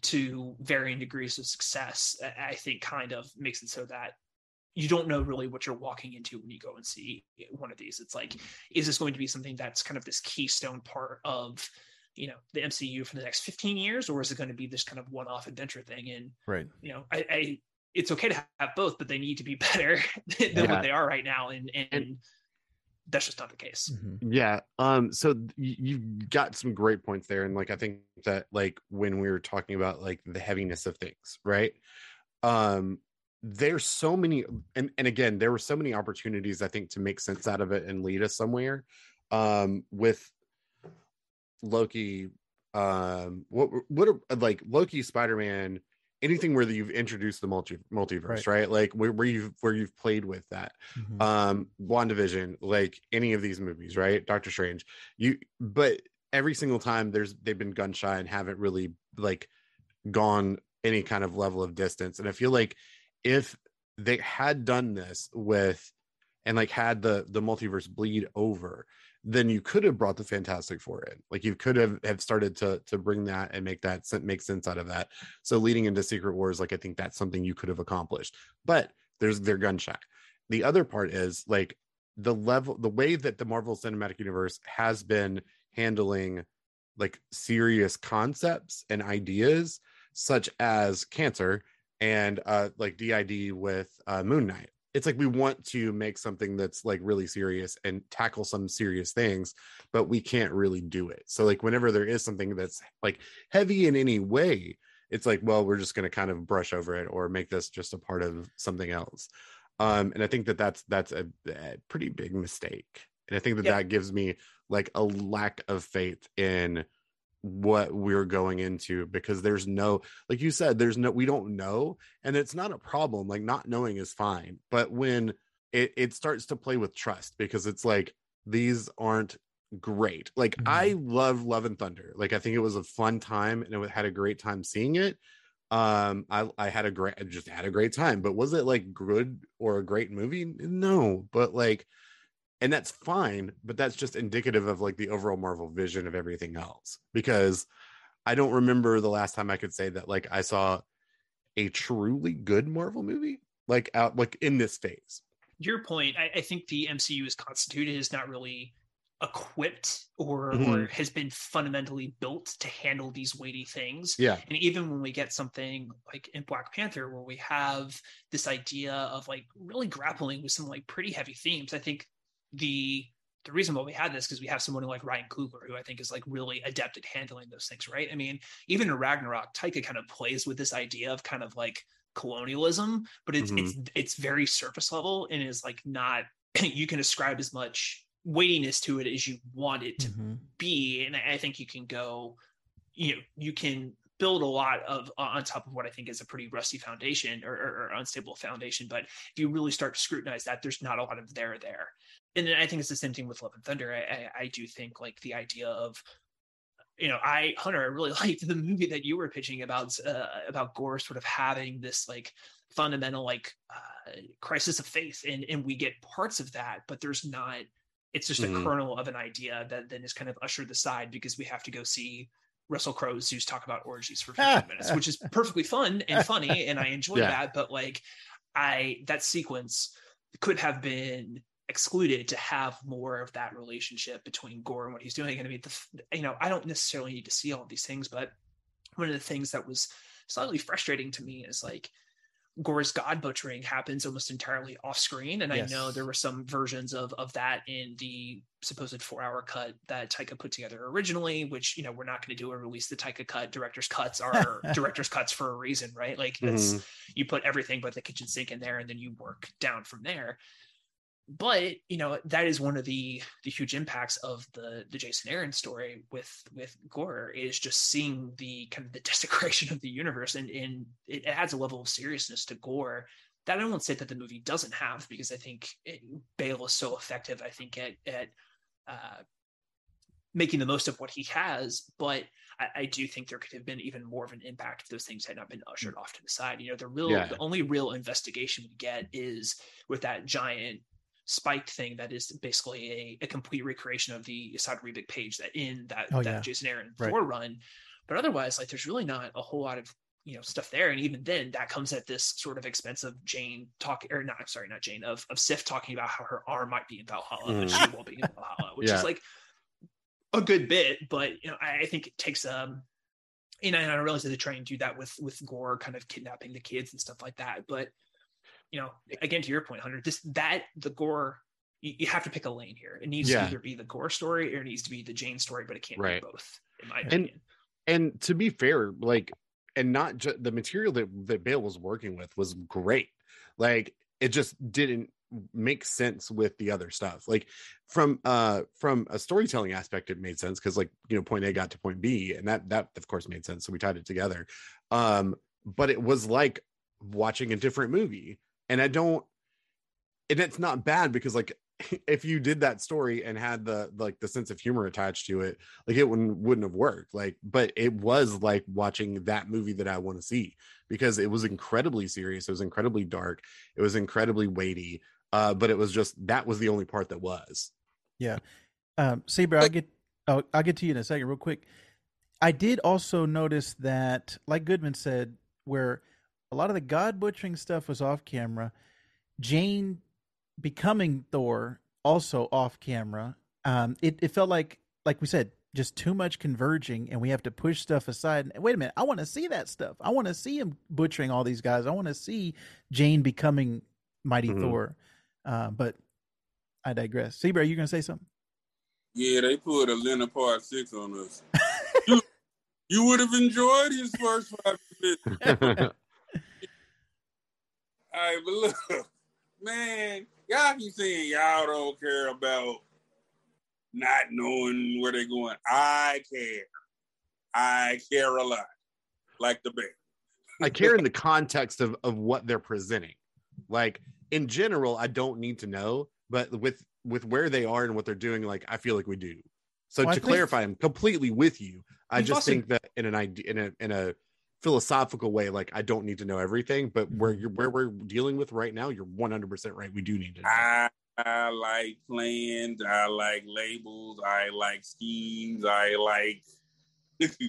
to varying degrees of success, I- I think kind of makes it so that you don't know really what you're walking into when you go and see one of these. It's like, is this going to be something that's kind of this keystone part of, you know, the MCU for the next 15 years, or is it going to be this kind of one-off adventure thing? And Right. you know, I, I it's okay to have both, but they need to be better than Yeah. what they are right now, and and that's just not the case. Mhm. Yeah. Um. So you, you've got some great points there, and like I think that like when we were talking about like the heaviness of things, right? Um. There's so many, and and again, there were so many opportunities I think to make sense out of it and lead us somewhere. Um. With Loki, um, what what are like Loki, Spider Man, anything where you've introduced the multi multiverse, right? Like where, where you've where you've played with that Mhm. um WandaVision, like any of these movies, right? Doctor Strange. You but every single time there's they've been gun shy and haven't really like gone any kind of level of distance. And I feel like if they had done this with and like had the the multiverse bleed over, then you could have brought the Fantastic Four in. Like you could have have started to to bring that and make that make sense out of that. So leading into Secret Wars, like I think that's something you could have accomplished. But there's they're gun shy. The other part is like the level, the way that the Marvel Cinematic Universe has been handling like serious concepts and ideas, such as cancer and uh like DID with uh, Moon Knight. It's like we want to make something that's like really serious and tackle some serious things, but we can't really do it. So like whenever there is something that's like heavy in any way, it's like, well, we're just going to kind of brush over it or make this just a part of something else. Um, and I think that that's that's a, a pretty big mistake. And I think that Yep. that gives me like a lack of faith in what we're going into because there's no like you said there's no we don't know and it's not a problem like not knowing is fine but when it, it starts to play with trust because it's like these aren't great. Like Mhm. i love love and thunder like i think it was a fun time and i had a great time seeing it. Um i i had a great I just had a great time but was it like good or a great movie? No but like and that's fine but that's just indicative of like the overall marvel vision of everything else because i don't remember the last time i could say that like i saw a truly good marvel movie like out like in this phase your point, I, I think the MCU is constituted is not really equipped or or Mhm. has been fundamentally built to handle these weighty things. yeah And even when we get something like in Black Panther, where we have this idea of like really grappling with some like pretty heavy themes, I think the the reason why we had this because we have someone like Ryan Coogler, who I think is like really adept at handling those things, right? I mean, even in Ragnarok, Taika kind of plays with this idea of kind of like colonialism, but it's it's it's very surface level and is like not you can ascribe as much weightiness to it as you want it to Mhm. be and i think you can go you know you can build a lot of on top of what i think is a pretty rusty foundation or, or, or unstable foundation but if you really start to scrutinize that there's not a lot of there there and then i think it's the same thing with love and thunder i i, I do think like the idea of you know i hunter i really liked the movie that you were pitching about uh, about Gorr sort of having this like fundamental like uh, crisis of faith and and we get parts of that but there's not it's just Mhm. a kernel of an idea that then is kind of ushered aside because we have to go see Russell Crowe's Zeus talk about orgies for 15 minutes, which is perfectly fun and funny, and I enjoy Yeah. that. But like, I that sequence could have been excluded to have more of that relationship between Gorr and what he's doing. And I mean, the, you know, I don't necessarily need to see all of these things, but one of the things that was slightly frustrating to me is like Gorr's god butchering happens almost entirely off screen. And Yes. I know there were some versions of of that in the supposed four hour cut that Taika put together originally, which you know we're not going to do a release the Taika cut. Director's cuts are director's cuts for a reason, right? Like Mhm. you put everything but the kitchen sink in there and then you work down from there but you know that is one of the the huge impacts of the the jason aaron story with with Gorr is just seeing the kind of the desecration of the universe and and it adds a level of seriousness to Gorr that i won't say that the movie doesn't have because i think it, bale is so effective i think at at uh making the most of what he has but I, I do think there could have been even more of an impact if those things had not been ushered off to the side you know the real Yeah. the only real investigation we get is with that giant spiked thing that is basically a, a complete recreation of the Esad Ribic page that in that, Oh, that yeah. Jason Aaron Right. Thor run. But otherwise, like there's really not a whole lot of you know stuff there. And even then that comes at this sort of expense of Jane talking or not, I'm sorry, not Jane, of of Sif talking about how her arm might be in Valhalla, but she won't be in Valhalla, which Yeah. is like a good bit, but you know, I, I think it takes um and I, I realize that they try and do that with with Gorr kind of kidnapping the kids and stuff like that. But you know, again to your point, Hunter, this that the Gorr you, you have to pick a lane here. It needs Yeah. to either be the Gorr story or it needs to be the Jane story, but it can't Right. be both, in my And- and to be fair like and not just the material that that bale was working with was great like it just didn't make sense with the other stuff like from uh from a storytelling aspect it made sense because like you know point a got to point b and that that of course made sense so we tied it together um but it was like watching a different movie and i don't and it's not bad because like if you did that story and had the like the sense of humor attached to it like it wouldn't wouldn't have worked. Like but it was like watching that movie that i want to see because it was incredibly serious it was incredibly dark it was incredibly weighty uh but it was just that was the only part that was. Yeah. Um, Saber, I'll get oh, I'll get to you in a second, real quick. I did also notice that, like Goodman said, where a lot of the god butchering stuff was off camera, Jane becoming Thor also off camera. Um, it it felt like, like we said, just too much converging, and we have to push stuff aside. And wait a minute, I want to see that stuff. I want to see him butchering all these guys. I want to see Jane becoming Mighty Mhm. Thor. Uh, but I digress. Saber, are you going to say something? Yeah, they put a Leonard Part Six on us. you, you would have enjoyed his first five minutes. All right, but look, man, y'all keep saying y'all don't care about not knowing where they're going. I care. I care a lot, like the bear. I care in the context of of what they're presenting. Like in general, I don't need to know, but with with where they are and what they're doing, like I feel like we do. So Well, to think- clarify, I'm completely with you. I just also- think that in an idea, in a in a philosophical way, like I don't need to know everything, but where mm-hmm. you're where we're dealing with right now, you're 100 percent right. We do need to know. I, I like plans. I like labels. I like schemes. I like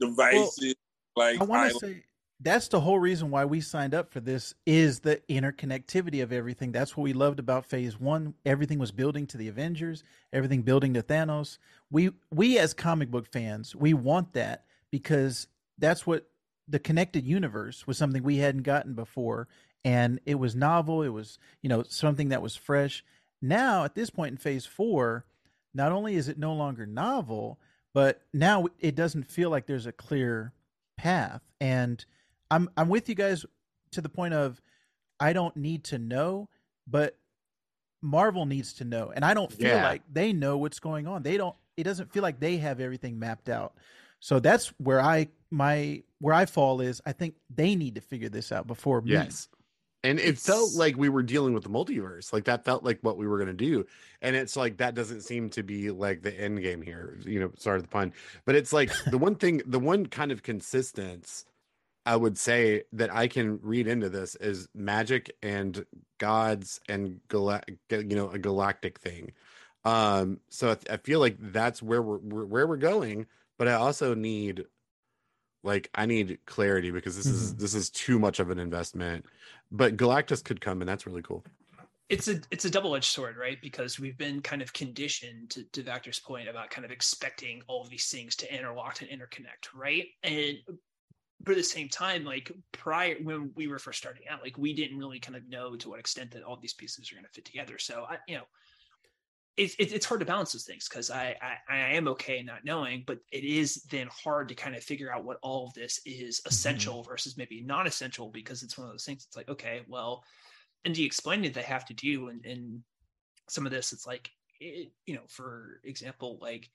devices. like I want to say that's the whole reason why we signed up for this is the interconnectivity of everything. That's what we loved about Phase One. Everything was building to the Avengers. Everything building to Thanos. We we as comic book fans we want that because that's what the connected universe was something we hadn't gotten before, and it was novel. It was you know something that was fresh. Now at this point in Phase Four, not only is it no longer novel, but now it doesn't feel like there's a clear path and i'm i'm with you guys to the point of i don't need to know but marvel needs to know and i don't feel Yeah. like they know what's going on they don't it doesn't feel like they have everything mapped out so that's where i my where i fall is i think they need to figure this out before me. Yes. And it felt like we were dealing with the multiverse. Like that felt like what we were going to do. And it's like that doesn't seem to be like the end game here. You know, sorry the pun. But it's like the one thing, the one kind of consistence I would say that I can read into this is magic and gods and gala- you know, a galactic thing. Um, so I, I feel like that's where we're, we're where we're going, but I also need like I need clarity because this is mm-hmm. this is too much of an investment. But Galactus could come and that's really cool. it's a it's a double-edged sword right because we've been kind of conditioned to, to Vector's point about kind of expecting all of these things to interlock and interconnect right and but at the same time, like prior when we were first starting out, like we didn't really kind of know to what extent that all these pieces are going to fit together. So I, you know, it's it's hard to balance those things because I, I, I am okay not knowing, but it is then hard to kind of figure out what all of this is Mm-hmm. essential versus maybe not essential because it's one of those things. It's like okay, well, and the explaining that they have to do and and some of this, it's like it, you know, for example, like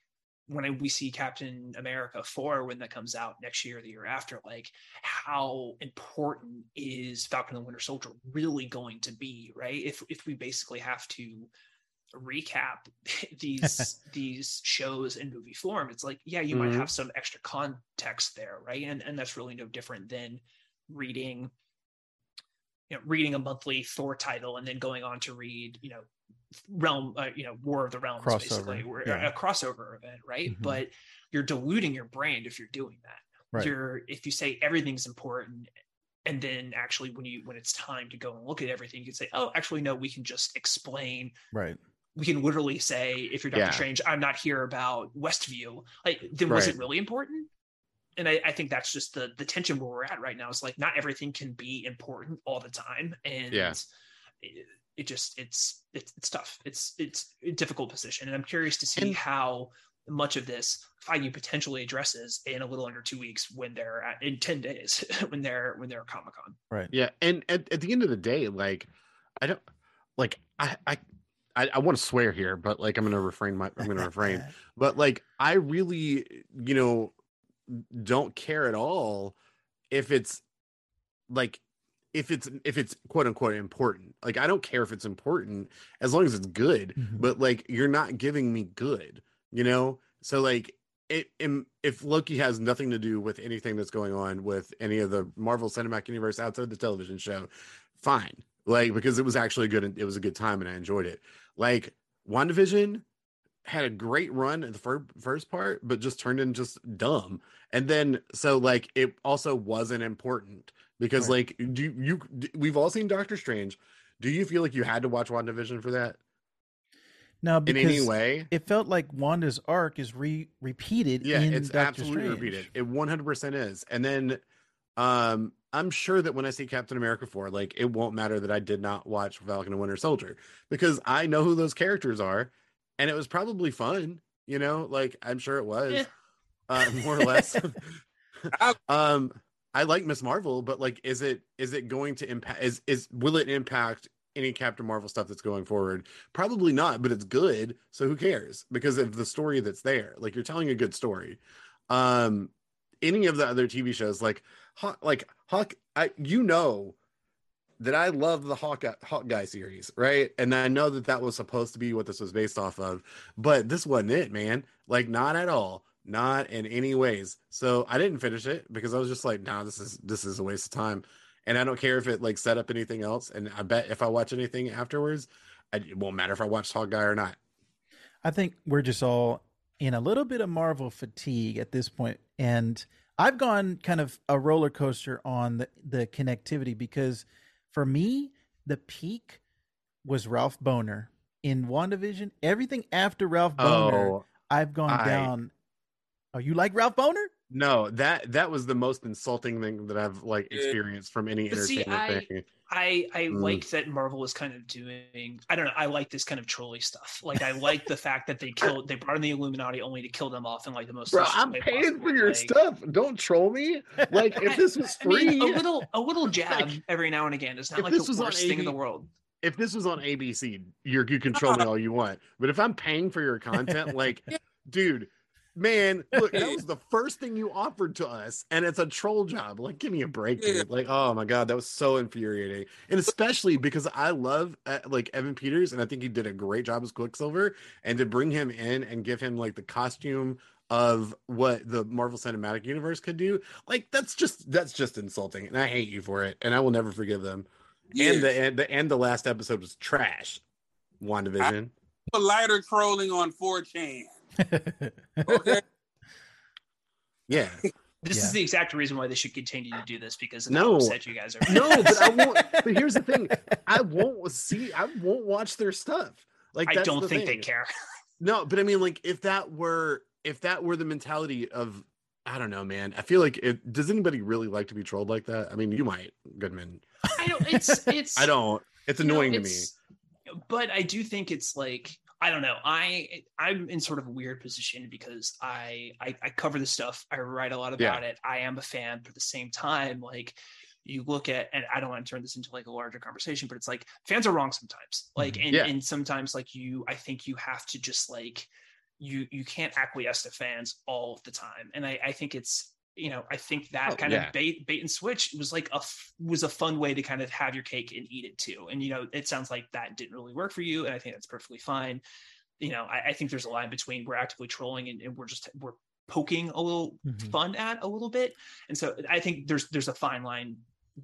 when I, we see Captain America 4 when that comes out next year or the year after, like how important is Falcon and the Winter Soldier really going to be, right? If if we basically have to recap these these shows in movie form, it's like, yeah, you might Mhm. have some extra context there, right? And and that's really no different than reading you know reading a monthly Thor title and then going on to read, you know, realm uh, you know war of the realms Crossover, basically or yeah. a crossover event right Mhm. but you're diluting your brand if you're doing that Right. you're if you say everything's important and then actually when you when it's time to go and look at everything you can say oh actually no we can just explain Right. We can literally say if you're Doctor Yeah. Strange, I'm not here about Westview. Like, then was Right. it really important? And I, I think that's just the the tension where we're at right now. Is like not everything can be important all the time, and Yeah. it, it just it's it's it's tough. It's it's a difficult position, and I'm curious to see And- how much of this Feige potentially addresses in a little under two weeks when they're at in ten days when they're when they're at Comic Con. Right. Yeah, and at, at the end of the day, like I don't like I I I, I want to swear here, but like I'm gonna refrain my I'm gonna refrain. But like I really, you know, don't care at all if it's like if it's if it's quote unquote important. Like I don't care if it's important as long as it's good. Mhm. But like you're not giving me good, you know? So like it, im- if Loki has nothing to do with anything that's going on with any of the Marvel Cinematic Universe outside the television show, fine. Like because it was actually a good. It was a good time and I enjoyed it. Like WandaVision had a great run in the fir- first part, but just turned in just dumb. And then so like it also wasn't important because Right. like do you we've all seen Doctor Strange. Do you feel like you had to watch WandaVision for that No, in any way? it felt like Wanda's arc is re repeated. Yeah, in it's Doctor absolutely Strange. repeated. It 100% is. And then um I'm sure that when I see Captain America 4, like it won't matter that I did not watch Falcon and Winter Soldier because I know who those characters are and it was probably fun, you know, like I'm sure it was. Eh. Uh, more or less. Um I like Miss Marvel, but like is it is it going to impact is is will it impact any Captain Marvel stuff that's going forward? Probably not, but it's good, so who cares? Because of the story that's there. Like you're telling a good story. Um any of the other TV shows like Hawk like Hawk I you know that I love the Hawk Hawkeye series, right? And I know that that was supposed to be what this was based off of, but this wasn't it, man. Like not at all, not in any ways. So I didn't finish it because I was just like, nah, this is this is a waste of time. And I don't care if it like set up anything else. And I bet if I watch anything afterwards, I, it won't matter if I watch Hawkeye or not. I think we're just all in a little bit of Marvel fatigue at this point, and I've gone kind of a roller coaster on the the connectivity because for me the peak was Ralph Bohner in WandaVision. Everything after Ralph Bohner, Oh I've gone I- down. Oh, you like Ralph Bohner? No, that that was the most insulting thing that I've like experienced from any But see, I- thing. I I Mm. like that Marvel is kind of doing. I don't know. I like this kind of trolly stuff. Like I like the fact that they killed. They brought in the Illuminati only to kill them off in like the most. Bro, I'm paying possible. for your Like, stuff. Don't troll me. Like if this was I mean, free, a little a little jab Like, every now and again is not like this the was on worst thing in the world. if this was on ABC, you're, you can troll me all you want. But if I'm paying for your content, like, dude, man, look, that was the first thing you offered to us, and it's a troll job. Like, give me a break, dude. Like, oh my god, that was so infuriating, and especially because I love uh, like Evan Peters, and I think he did a great job as Quicksilver, and to bring him in and give him like the costume of what the Marvel Cinematic Universe could do, like that's just that's just insulting, and I hate you for it, and I will never forgive them Yeah. and the and the and the last episode was trash. WandaVision. a lighter trolling on 4chan. Okay. yeah. This Yeah. is the exact reason why they should continue to do this because of No. how upset you guys are. No, but I won't. But here's the thing: I won't see. I won't watch their stuff. Like I don't the think they care. No, but I mean, like if that were if that were the mentality of I don't know, man. I feel like it. Does anybody really like to be trolled like that? I mean, you might, Goodman. I don't. It's it's. I don't. It's annoying no, to me. But I do think it's like I don't know. I I'm in sort of a weird position because I I, I cover this stuff. I write a lot Yeah. about it. I am a fan, but at the same time, like you look at and I don't want to turn this into like a larger conversation, but it's like fans are wrong sometimes. Mm-hmm. Like and, Yeah. and sometimes like you I think you have to just like you you can't acquiesce to fans all of the time. And I, I think it's you know, I think that Oh, kind yeah. of bait bait and switch was like a was a fun way to kind of have your cake and eat it too. And you know, it sounds like that didn't really work for you, and I think that's perfectly fine. You know, I, I think there's a line between we're actively trolling and, and we're just we're poking a little Mhm. fun at a little bit, and so I think there's there's a fine line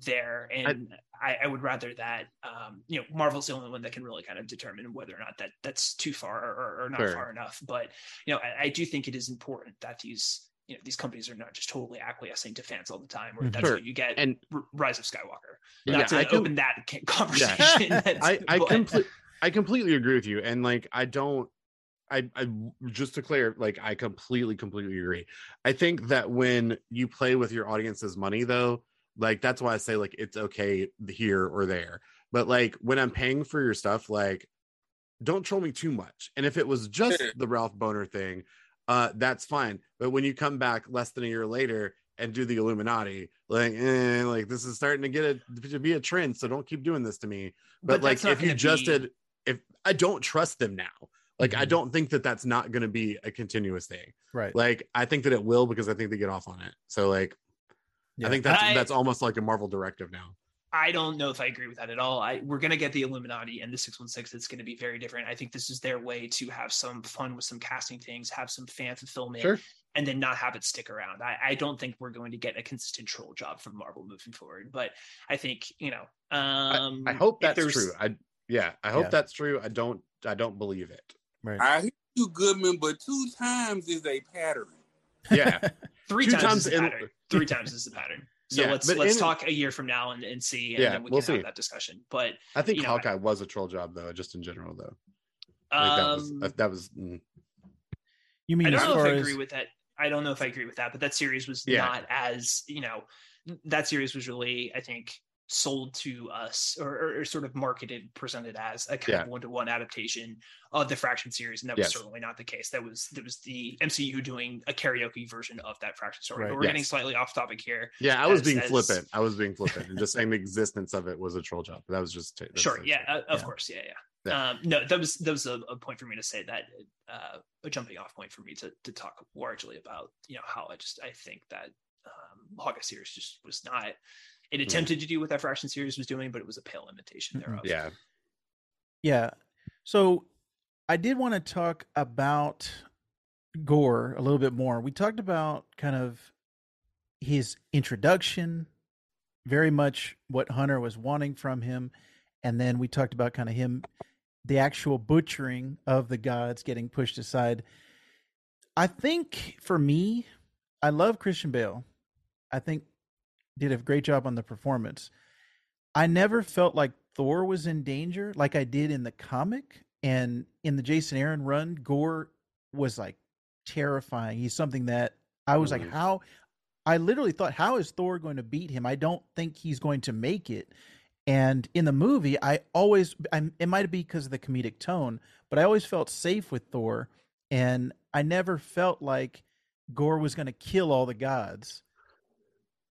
there, and I, I would rather that um, you know Marvel's the only one that can really kind of determine whether or not that that's too far or, or not Sure. far enough. But you know, I, I do think it is important that these you know these companies are not just totally acquiescing to fans all the time, or Mhm. that's Sure. what you get. And Rise of Skywalker. Yeah, Not to I com- open that ca- conversation. that's- I I but- completely I completely agree with you, and like I don't. I, I just to clear, like I completely, completely agree. I think that when you play with your audience's money, though, like that's why I say like it's okay here or there. But like when I'm paying for your stuff, like don't troll me too much. And if it was just the Ralph Bohner thing, uh, that's fine. But when you come back less than a year later and do the Illuminati, like, eh, like this is starting to get a to be a trend. So don't keep doing this to me. But, like, if you gonna just be- did, if I don't trust them now, like I Mhm. don't think that that's not going to be a continuous thing. Right. Like I think that it will because I think they get off on it. So like, Yeah. I think that's I- that's almost like a Marvel directive now. I don't know if I agree with that at all. I we're gonna get the Illuminati and the six one six. It's gonna be very different. I think this is their way to have some fun with some casting things, have some fan fulfillment, Sure. and then not have it stick around. I, I don't think we're going to get a consistent troll job from Marvel moving forward. But I think you know, um, I hope that's there's- true. I yeah, I hope Yeah. that's true. I don't I don't believe it. Right. I hear you, Goodman, but two times is a pattern. Yeah. Three Two times, times is the in- pattern. Three times is the pattern. So Yeah, let's but let's in- talk a year from now and, and see, and Yeah, then we we'll can have see. that discussion. But I think You know, Hawkeye was a troll job though, just in general though. Like, that was um, that, that was mm, You mean I don't know if far I as agree with that. I don't know if I agree with that, but that series was Yeah. not as you know. That series was really, I think, sold to us or, or, or sort of marketed, presented as a kind Yeah. of one-to-one adaptation of the Fraction series, and that was Yes. certainly not the case. That was that was the MCU doing a karaoke version of that Fraction story. Right. But we're getting slightly off topic here. yeah. I was As- being as- flippant. I was being flippant and just saying the existence of it was a troll job. That was just sure, yeah, uh, of Yeah. course, yeah, yeah. Yeah. Um, no, that was that was a, a point for me to say that uh, a jumping off point for me to to talk largely about you know how I just I think that um, Hawkeye series just was not. It attempted to do what that Fraction series was doing, but it was a pale imitation Mhm. thereof. Yeah. Yeah. So I did want to talk about Gorr a little bit more. We talked about kind of his introduction, very much what Hunter was wanting from him. And then we talked about kind of him, the actual butchering of the gods getting pushed aside. I think for me, I love Christian Bale. I think did a great job on the performance. I never felt like Thor was in danger like I did in the comic and in the Jason Aaron run. Gorr was like terrifying. He's something that I was like, mm-hmm. how? I literally thought, how is Thor going to beat him? I don't think he's going to make it. And in the movie, I always, I, it might be because of the comedic tone, but I always felt safe with Thor. And I never felt like Gorr was going to kill all the gods.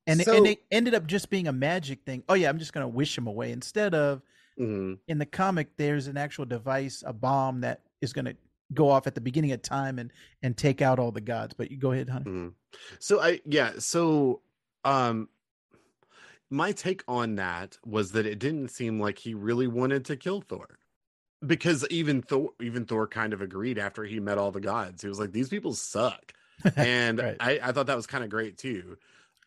And, it- So- and it ended up just being a magic thing. Oh, yeah, I'm just going to wish him away. Instead of Mhm. in the comic, there's an actual device, a bomb that is going to go off at the beginning of time and and take out all the gods. But you go ahead, Hunter. Mhm. So I yeah, so um my take on that was that it didn't seem like he really wanted to kill Thor. Because even Thor even Thor kind of agreed after he met all the gods. He was like, These people suck. And Right. I, I thought that was kind of great too.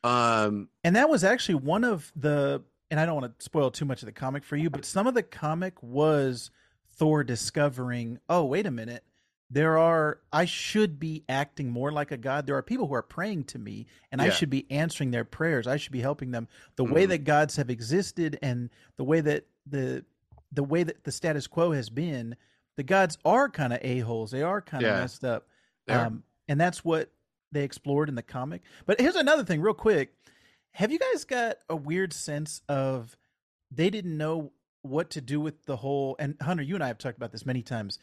Um And that was actually one of the and I don't want to spoil too much of the comic for you, but some of the comic was Thor discovering, oh, wait a minute. There are I should be acting more like a god. There are people who are praying to me and I should be answering their prayers. I should be helping them. The way Mhm. that gods have existed and the way that the the way that the status quo has been, the gods are kind of a-holes. They are kind of Yeah. messed up. Um and that's what they explored in the comic. But here's another thing, real quick. Have you guys got a weird sense of they didn't know what to do with the whole? And Hunter, you and I have talked about this many times.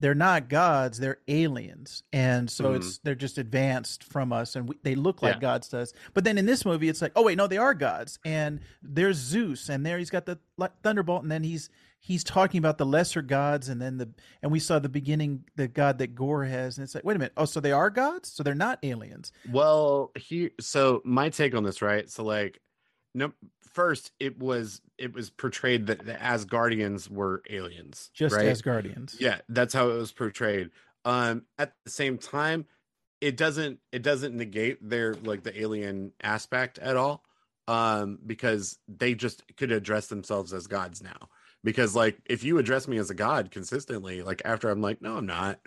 They're not gods; they're aliens, and so Mhm. it's they're just advanced from us, and we, they look like Yeah. gods to us. But then in this movie, it's like, oh wait, no, they are gods, and there's Zeus, and there he's got the thunderbolt, and then he's he's talking about the lesser gods, and then the and we saw the beginning, the god that Gorr has, and it's like, wait a minute, oh, so they are gods, so they're not aliens. Well, here, so my take on this, right? So, like, no, first it was it was portrayed that the Asgardians were aliens, just right? Asgardians. Yeah, that's how it was portrayed. Um, at the same time, it doesn't it doesn't negate their like the alien aspect at all. Um, because they just could address themselves as gods now. Because like if you address me as a god consistently, like after I'm like, no, I'm not,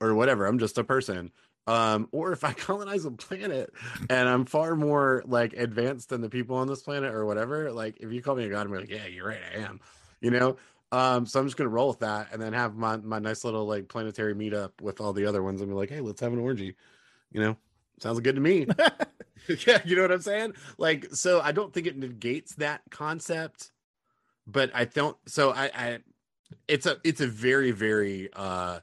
or whatever, I'm just a person. Um, or if I colonize a planet and I'm far more like advanced than the people on this planet or whatever, like if you call me a god, I'm like, yeah, you're right, I am. You know, um, so I'm just gonna roll with that and then have my my nice little like planetary meetup with all the other ones and be like, hey, let's have an orgy. You know, sounds good to me. yeah, you know what I'm saying? Like, so I don't think it negates that concept, but I don't. So I, I it's a it's a very very uh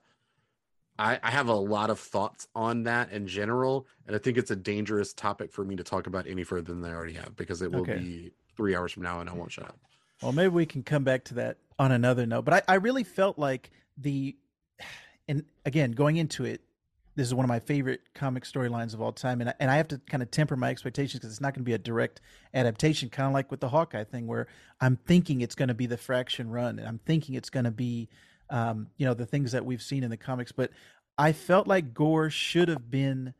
I, I have a lot of thoughts on that in general, and I think it's a dangerous topic for me to talk about any further than I already have because it will Okay. be three hours from now and I won't shut up. Well, maybe we can come back to that on another note. But I, I really felt like the, and again, going into it, this is one of my favorite comic storylines of all time, and I, and I have to kind of temper my expectations because it's not going to be a direct adaptation, kind of like with the Hawkeye thing, where I'm thinking it's going to be the Fraction Run, and I'm thinking it's going to be, um, you know, the things that we've seen in the comics. But I felt like Gorr should have been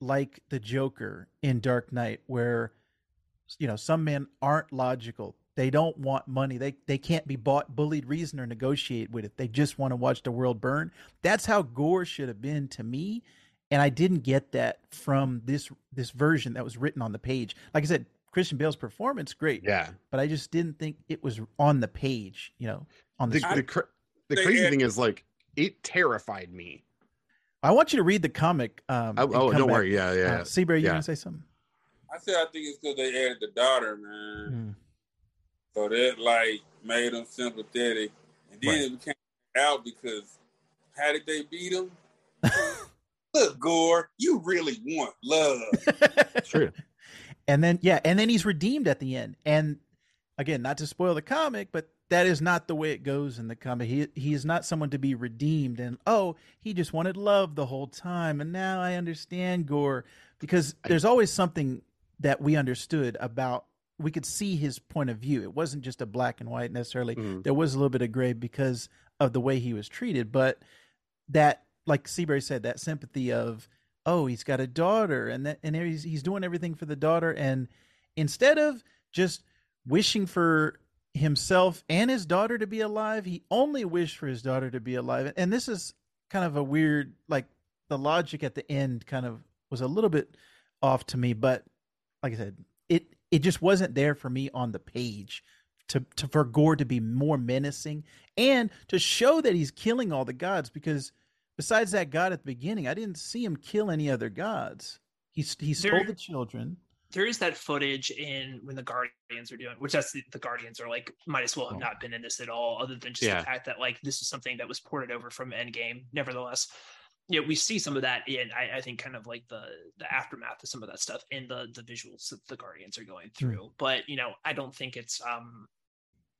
like the Joker in Dark Knight, where you know some men aren't logical they don't want money they they can't be bought bullied reason or negotiate with it they just want to watch the world burn that's how Gorr should have been to me and i didn't get that from this this version that was written on the page like i said christian bale's performance great Yeah, but i just didn't think it was on the page you know on the the the, cra- the crazy add- thing is like it terrified me. i want you to read the comic um Oh, oh don't back. worry. Yeah, yeah. uh, Seabury, you yeah. gonna say something I said I think it's because they added the daughter, man. Hmm. So that like made them sympathetic, and then Right. it became out because how did they beat him? Look, Gorr, you really want love. True. and then yeah and then he's redeemed at the end and again not to spoil the comic but that is not the way it goes in the comic he he is not someone to be redeemed and oh he just wanted love the whole time and now i understand Gorr because there's always something that we understood about we could see his point of view. It wasn't just a black and white necessarily. Mhm. there was a little bit of gray because of the way he was treated but that like seabury said that sympathy of oh he's got a daughter and that and there he's, he's doing everything for the daughter. And instead of just wishing for himself and his daughter to be alive he only wished for his daughter to be alive. And this is kind of a weird like the logic at the end kind of was a little bit off to me but like i said it it just wasn't there for me on the page to, to for Gorr to be more menacing and to show that he's killing all the gods because besides that god at the beginning i didn't see him kill any other gods he, he stole There- the children there is that footage in when the Guardians are doing, which that's the, the Guardians are like might as well have Oh. not been in this at all, other than just Yeah. the fact that like this is something that was ported over from Endgame. Nevertheless, yeah, we see some of that in I, I think kind of like the the aftermath of some of that stuff in the the visuals that the Guardians are going through. But you know, I don't think it's um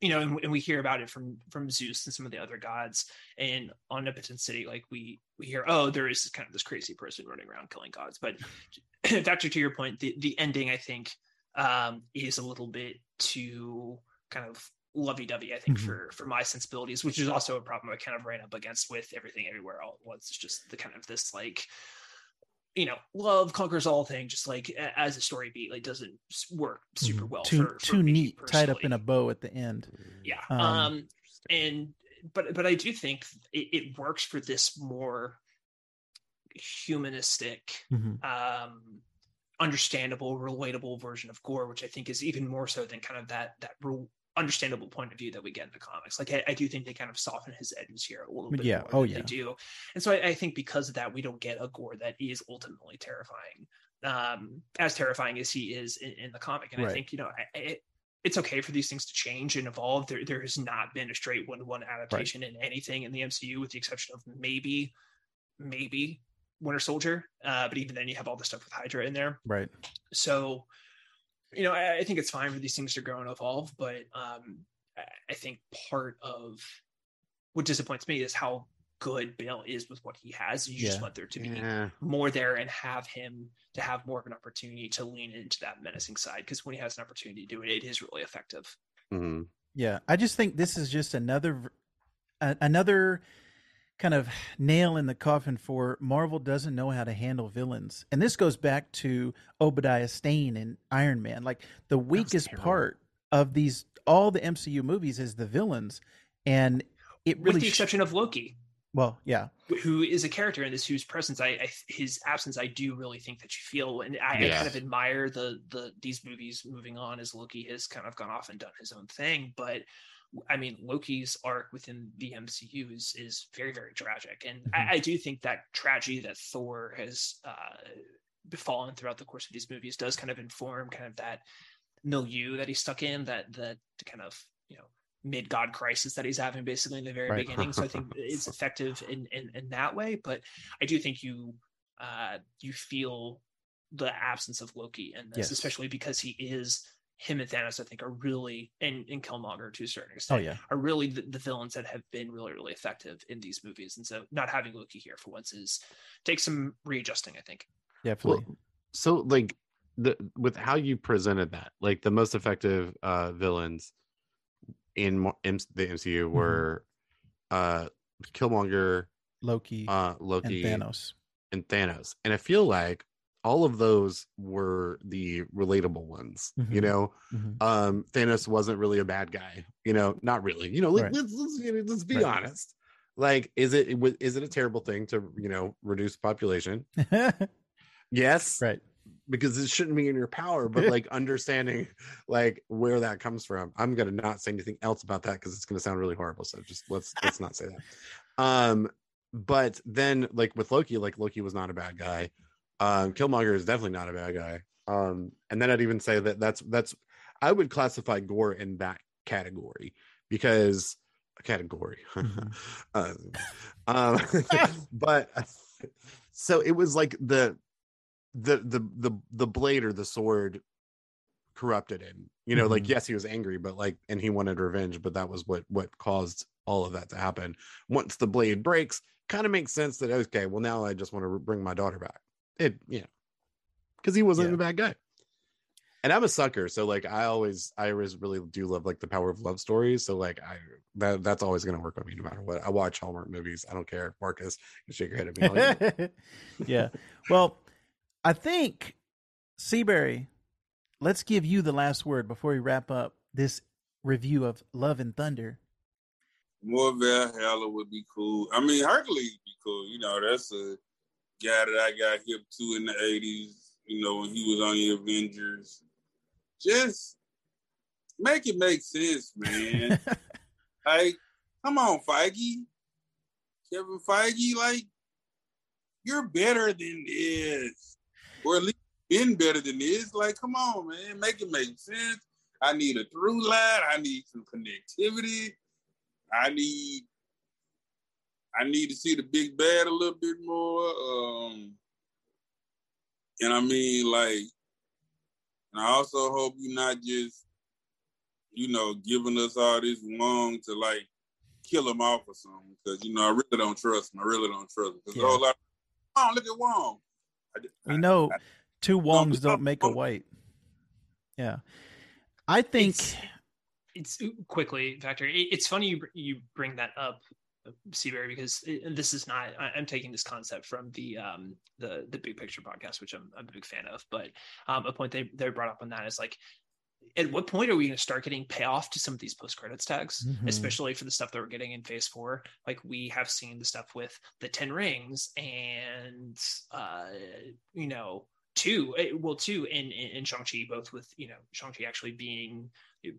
you know, and, and we hear about it from from Zeus and some of the other gods in Omnipotent City. Like we we hear, oh, there is kind of this crazy person running around killing gods. But Doctor, to your point, the the ending I think um, is a little bit too kind of lovey-dovey. I think Mhm. for for my sensibilities, which is also a problem I kind of ran up against with everything everywhere all at once. It's just the kind of this like you know, love conquers all thing, just like as a story beat, like doesn't work super Mhm. well. too for, for too me neat tied up in a bow at the end yeah Um, um, and but but i do think it, it works for this more humanistic Mhm. um understandable relatable version of Gorr which i think is even more so than kind of that that re- understandable point of view that we get in the comics. Like I, I do think they kind of soften his edges here a little bit. Yeah. Oh, yeah. They do, and so I, I think because of that, we don't get a Gorr that is ultimately terrifying, um, as terrifying as he is in, in the comic. And I think you know, I, I, it's okay for these things to change and evolve. There, there has not been a straight one-to-one adaptation in anything in the MCU, with the exception of maybe, maybe Winter Soldier. Uh, but even then, you have all the stuff with Hydra in there. Right. So, you know, I, I think it's fine for these things to grow and evolve, but um, I, I think part of what disappoints me is how good Bale is with what he has. You just want there to be Yeah. more there and have him to have more of an opportunity to lean into that menacing side. Because when he has an opportunity to do it, it is really effective. Mhm. Yeah, I just think this is just another v- a- another kind of nail in the coffin for Marvel doesn't know how to handle villains. And this goes back to Obadiah Stane and Iron Man. Like the weakest part of these all the MCU movies is the villains and it really with the sh- exception of Loki, well, yeah. who is a character in this whose presence I, I his absence I do really think that you feel and I, I kind of admire the the these movies moving on as Loki has kind of gone off and done his own thing but I mean Loki's arc within the MCU is is very very tragic and Mhm. I, I do think that tragedy that Thor has uh befallen throughout the course of these movies does kind of inform kind of that milieu that he's stuck in that that kind of you know mid god crisis that he's having basically in the very Right. beginning so i think it's effective in, in in that way but i do think you uh you feel the absence of loki in this Yes. especially because he is him and thanos i think are really and, and killmonger to a certain Oh extent yeah. are really the, the villains that have been really really effective in these movies and so not having loki here for once is takes some readjusting i think Definitely. Well, so like the with how you presented that, like the most effective uh villains in M- the MCU were uh Killmonger, Loki uh and Loki, Thanos. and Thanos. And I feel like all of those were the relatable ones. You Mhm. know, Mhm. um Thanos wasn't really a bad guy. You know, not really. You know, let, Right. let's let's let's be Right. honest. Like, is it is it a terrible thing to you know reduce population? Yes, right. because it shouldn't be in your power but like understanding like where that comes from i'm gonna not say anything else about that because it's gonna sound really horrible so just let's let's not say that um but then like with loki like loki was not a bad guy um killmonger is definitely not a bad guy. Um and then i'd even say that that's that's i would classify Gorr in that category because a category. Mhm. uh, um but so it was like the the the the the blade or the sword corrupted him. You know like Mhm. yes he was angry but like and he wanted revenge but that was what what caused all of that to happen. Once the blade breaks kind of makes sense that okay well now i just want to bring my daughter back it you know because he wasn't Yeah. a bad guy and i'm a sucker so like i always i always really do love like the power of love stories so like i that that's always going to work on me no matter what i watch hallmark movies i don't care marcus you shake your head at me all you want. yeah. Well, I think Seabury, let's give you the last word before we wrap up this review of Love and Thunder. More Valhalla would be cool. I mean, Hercules would be cool. You know, that's a guy that I got hip to in the 80s, you know, when he was on the Avengers. Just make it make sense, man. like, come on, Feige. Kevin Feige, like, you're better than this. Or at least been better than this. Like, come on, man. Make it make sense. I need a through line. I need some connectivity. I need I need to see the big bad a little bit more. Um and I mean like and I also hope you're not just, you know, giving us all this Wong to like kill him off or something. Because you know, I really don't trust him. I really don't trust him. Because Yeah. a whole lot oh look at Wong. I, we know I- two Wongs don't make a white. Yeah. I think It's- it's quickly Factor. It's funny you you bring that up, Seabury, because it, this is not. I, I'm taking this concept from the um the the Big Picture podcast, which I'm, I'm a big fan of. But um, a point they they brought up on that is like, at what point are we going to start getting payoff to some of these post credits tags, Mhm. especially for the stuff that we're getting in Phase Four? Like we have seen the stuff with the Ten Rings and uh, you know two eh, well two in in, in shang-chi both with you know shang-chi actually being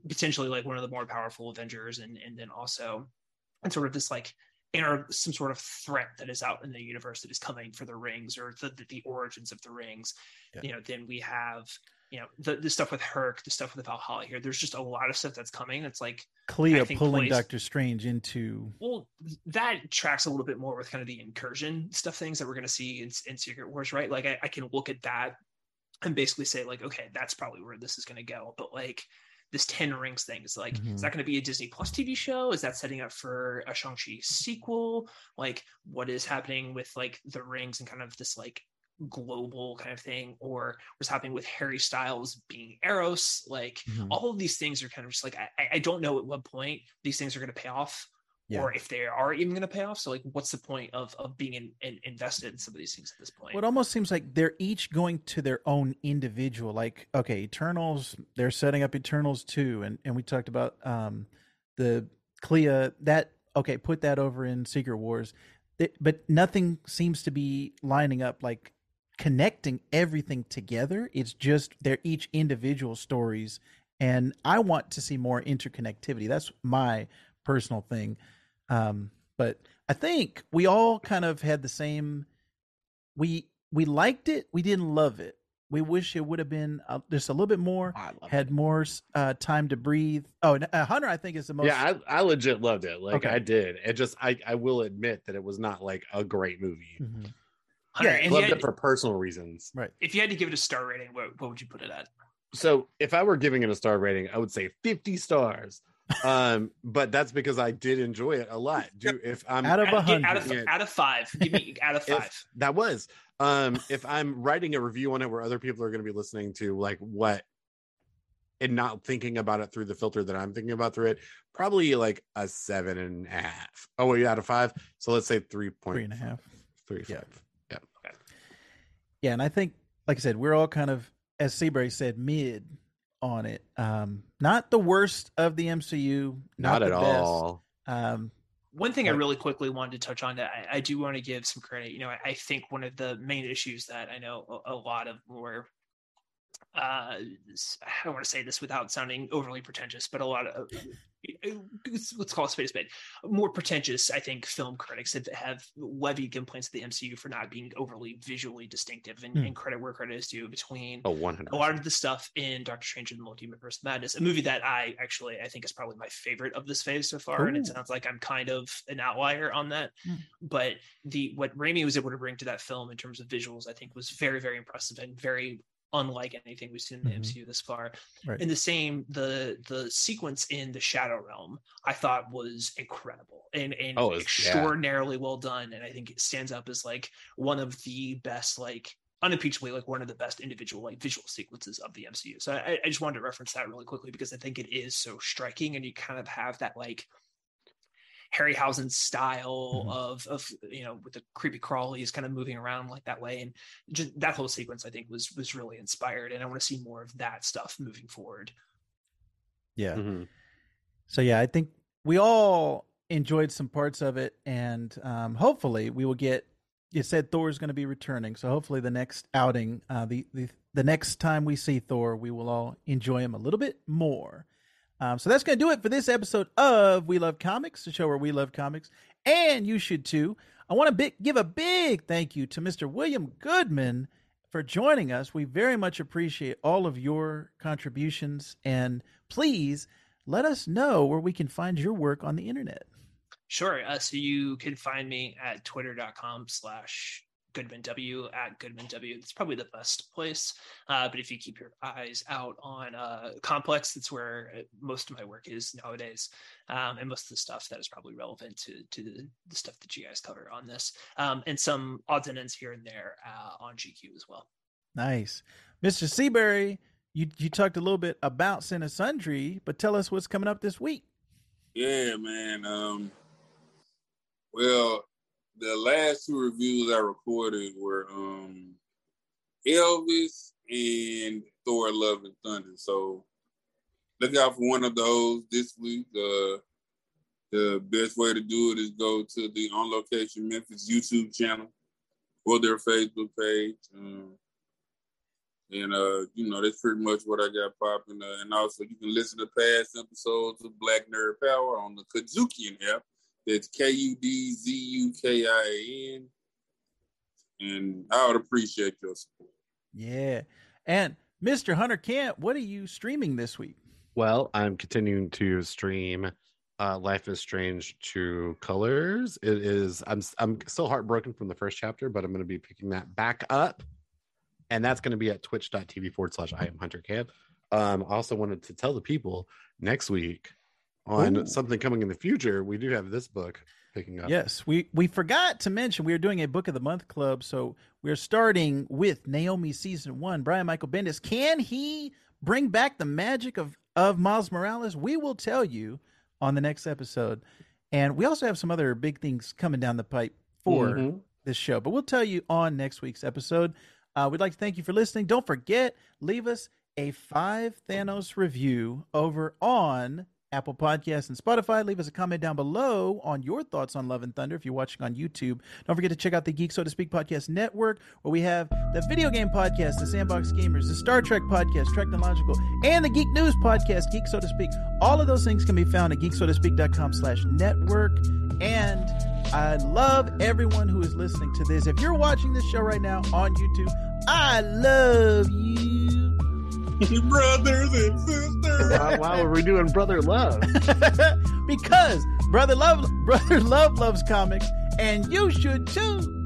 potentially like one of the more powerful avengers and and then also and sort of this like inner some sort of threat that is out in the universe that is coming for the rings or the, the, the origins of the rings. Yeah. you know then we have you know the, the stuff with herc the stuff with valhalla here. There's just a lot of stuff that's coming. It's like Clea pulling plays- Doctor Strange into well that tracks a little bit more with kind of the incursion stuff things that we're going to see in, in secret wars right? Like I, I can look at that and basically say like okay that's probably where this is going to go. But like this 10 rings thing. Is like Mhm. is that going to be a disney plus tv show? Is that setting up for a shang-chi sequel? Like what is happening with like the rings and kind of this like global kind of thing? Or what's happening with harry styles being eros? Like Mhm. all of these things are kind of just like I, I don't know at what point these things are going to pay off Yeah. or if they are even going to pay off so like what's the point of of being in, in, invested in some of these things at this point Well, it almost seems like they're each going to their own individual. Like, okay, Eternals, they're setting up Eternals too, and and we talked about um the Clea that okay, put that over in Secret Wars, but nothing seems to be lining up like connecting everything together. It's just they're each individual stories, and I want to see more interconnectivity. That's my personal thing. Um, but I think we all kind of had the same we we liked it we didn't love it we wish it would have been uh, just a little bit more I love had more uh time to breathe oh and, uh, hunter i think is the most yeah, I, I legit loved it. Like Okay. I did. It just I I will admit that it was not like a great movie. Mhm. Hunter, yeah, if, Loved had, it for personal reasons. right if you had to give it a star rating what, what would you put it at So if I were giving it a star rating, I would say 50 stars. Um, but that's because I did enjoy it a lot. Do if I'm out of a out, get- out, hundred of, out of five. Give me out of If- five. that was um if i'm writing a review on it where other people are going to be listening to like what and not thinking about it through the filter that i'm thinking about through it probably like a seven and a half. Oh wait out of five? So let's say three point three and a half. three Yeah. five yeah and i think like i said we're all kind of as seabury said mid on it um not the worst of the mcu not, not, at best. all um One thing I really quickly wanted to touch on that I, I do want to give some credit. You know, I, I think one of the main issues that I know a, a lot of more, uh, I don't want to say this without sounding overly pretentious, but a lot of, let's call it space spade, more pretentious, I think, film critics have, have levied complaints at the MCU for not being overly visually distinctive and, Hmm. and credit where credit is due between oh 100 a lot of the stuff in Doctor Strange and the Multiverse of Madness, a movie that I actually I think is probably my favorite of this phase so far, and it sounds like I'm kind of an outlier on that. Mm. But the what Raimi was able to bring to that film in terms of visuals, I think, was very very impressive and very unlike anything we've seen in the Mhm. MCU this far. Right. And the same the the sequence in the Shadow Realm I thought was incredible and and Oh, it's- yeah. extraordinarily well done, and I think it stands up as like one of the best like unimpeachably like one of the best individual like visual sequences of the MCU. So I, I just wanted to reference that really quickly because I think it is so striking, and you kind of have that like Harryhausen style Mhm. of of you know with the creepy crawlies kind of moving around like that way, and just that whole sequence I think was was really inspired, and I want to see more of that stuff moving forward. yeah Mhm. So yeah, I think we all enjoyed some parts of it, and um, hopefully we will get. You said Thor is going to be returning, so hopefully the next outing, uh, the the the next time we see Thor, we will all enjoy him a little bit more. Um, so that's going to do it for this episode of We Love Comics, the show where we love comics, and you should too. I want to big, give a big thank you to Mr. William Goodman for joining us. We very much appreciate all of your contributions, and please let us know where we can find your work on the internet. Sure. Uh, so you can find me at twitter.com slash Goodman W at Goodman W. It's probably the best place. Uh, but if you keep your eyes out on uh, Complex, that's where uh, most of my work is nowadays. Um, and most of the stuff that is probably relevant to, to the, the stuff that you guys cover on this. Um, and some odds and ends here and there uh, on GQ as well. Nice, Mr. Seabury. You you talked a little bit about Sin and Sundry, but tell us what's coming up this week. Yeah, man. Um, well, the last two reviews I recorded were um Elvis and Thor: Love and Thunder. So look out for one of those this week. Uh, the best way to do it is go to the On Location Memphis YouTube channel or their Facebook page. Um, And uh, you know, that's pretty much what I got popping. Uh, and also, you can listen to past episodes of Black Nerd Power on the Kudzukian app. That's K U D Z U K I N. And I would appreciate your support. Yeah. And Mr. Hunter Camp, what are you streaming this week? Well, I'm continuing to stream uh, Life is Strange True Colors. It is I'm I'm still heartbroken from the first chapter, but I'm going to be picking that back up, and that's going to be at twitch.tv forward slash I am Hunter Camp. Um, I also wanted to tell the people next week on Ooh. something coming in the future. We do have this book picking up. Yes, we we forgot to mention we are doing a book of the month club, so we're starting with Naomi season one. Brian Michael Bendis, can he bring back the magic of of Miles Morales? We will tell you on the next episode, and we also have some other big things coming down the pipe for Mhm. this show, but we'll tell you on next week's episode. Uh, we'd like to thank you for listening. Don't forget, leave us a five Thanos review over on Apple Podcasts and Spotify. Leave us a comment down below on your thoughts on Love and Thunder if you're watching on YouTube. Don't forget to check out the Geek So to Speak Podcast Network, where we have the video game podcast, the Sandbox Gamers, the Star Trek podcast, Technological, and the Geek News podcast, Geek So to Speak. All of those things can be found at geeksotospeak.com slash network. And I love everyone who is listening to this. If you're watching this show right now on YouTube, I love you. Brothers and sisters. Why, wow, are we doing brother love? because brother love brother love loves comics and you should too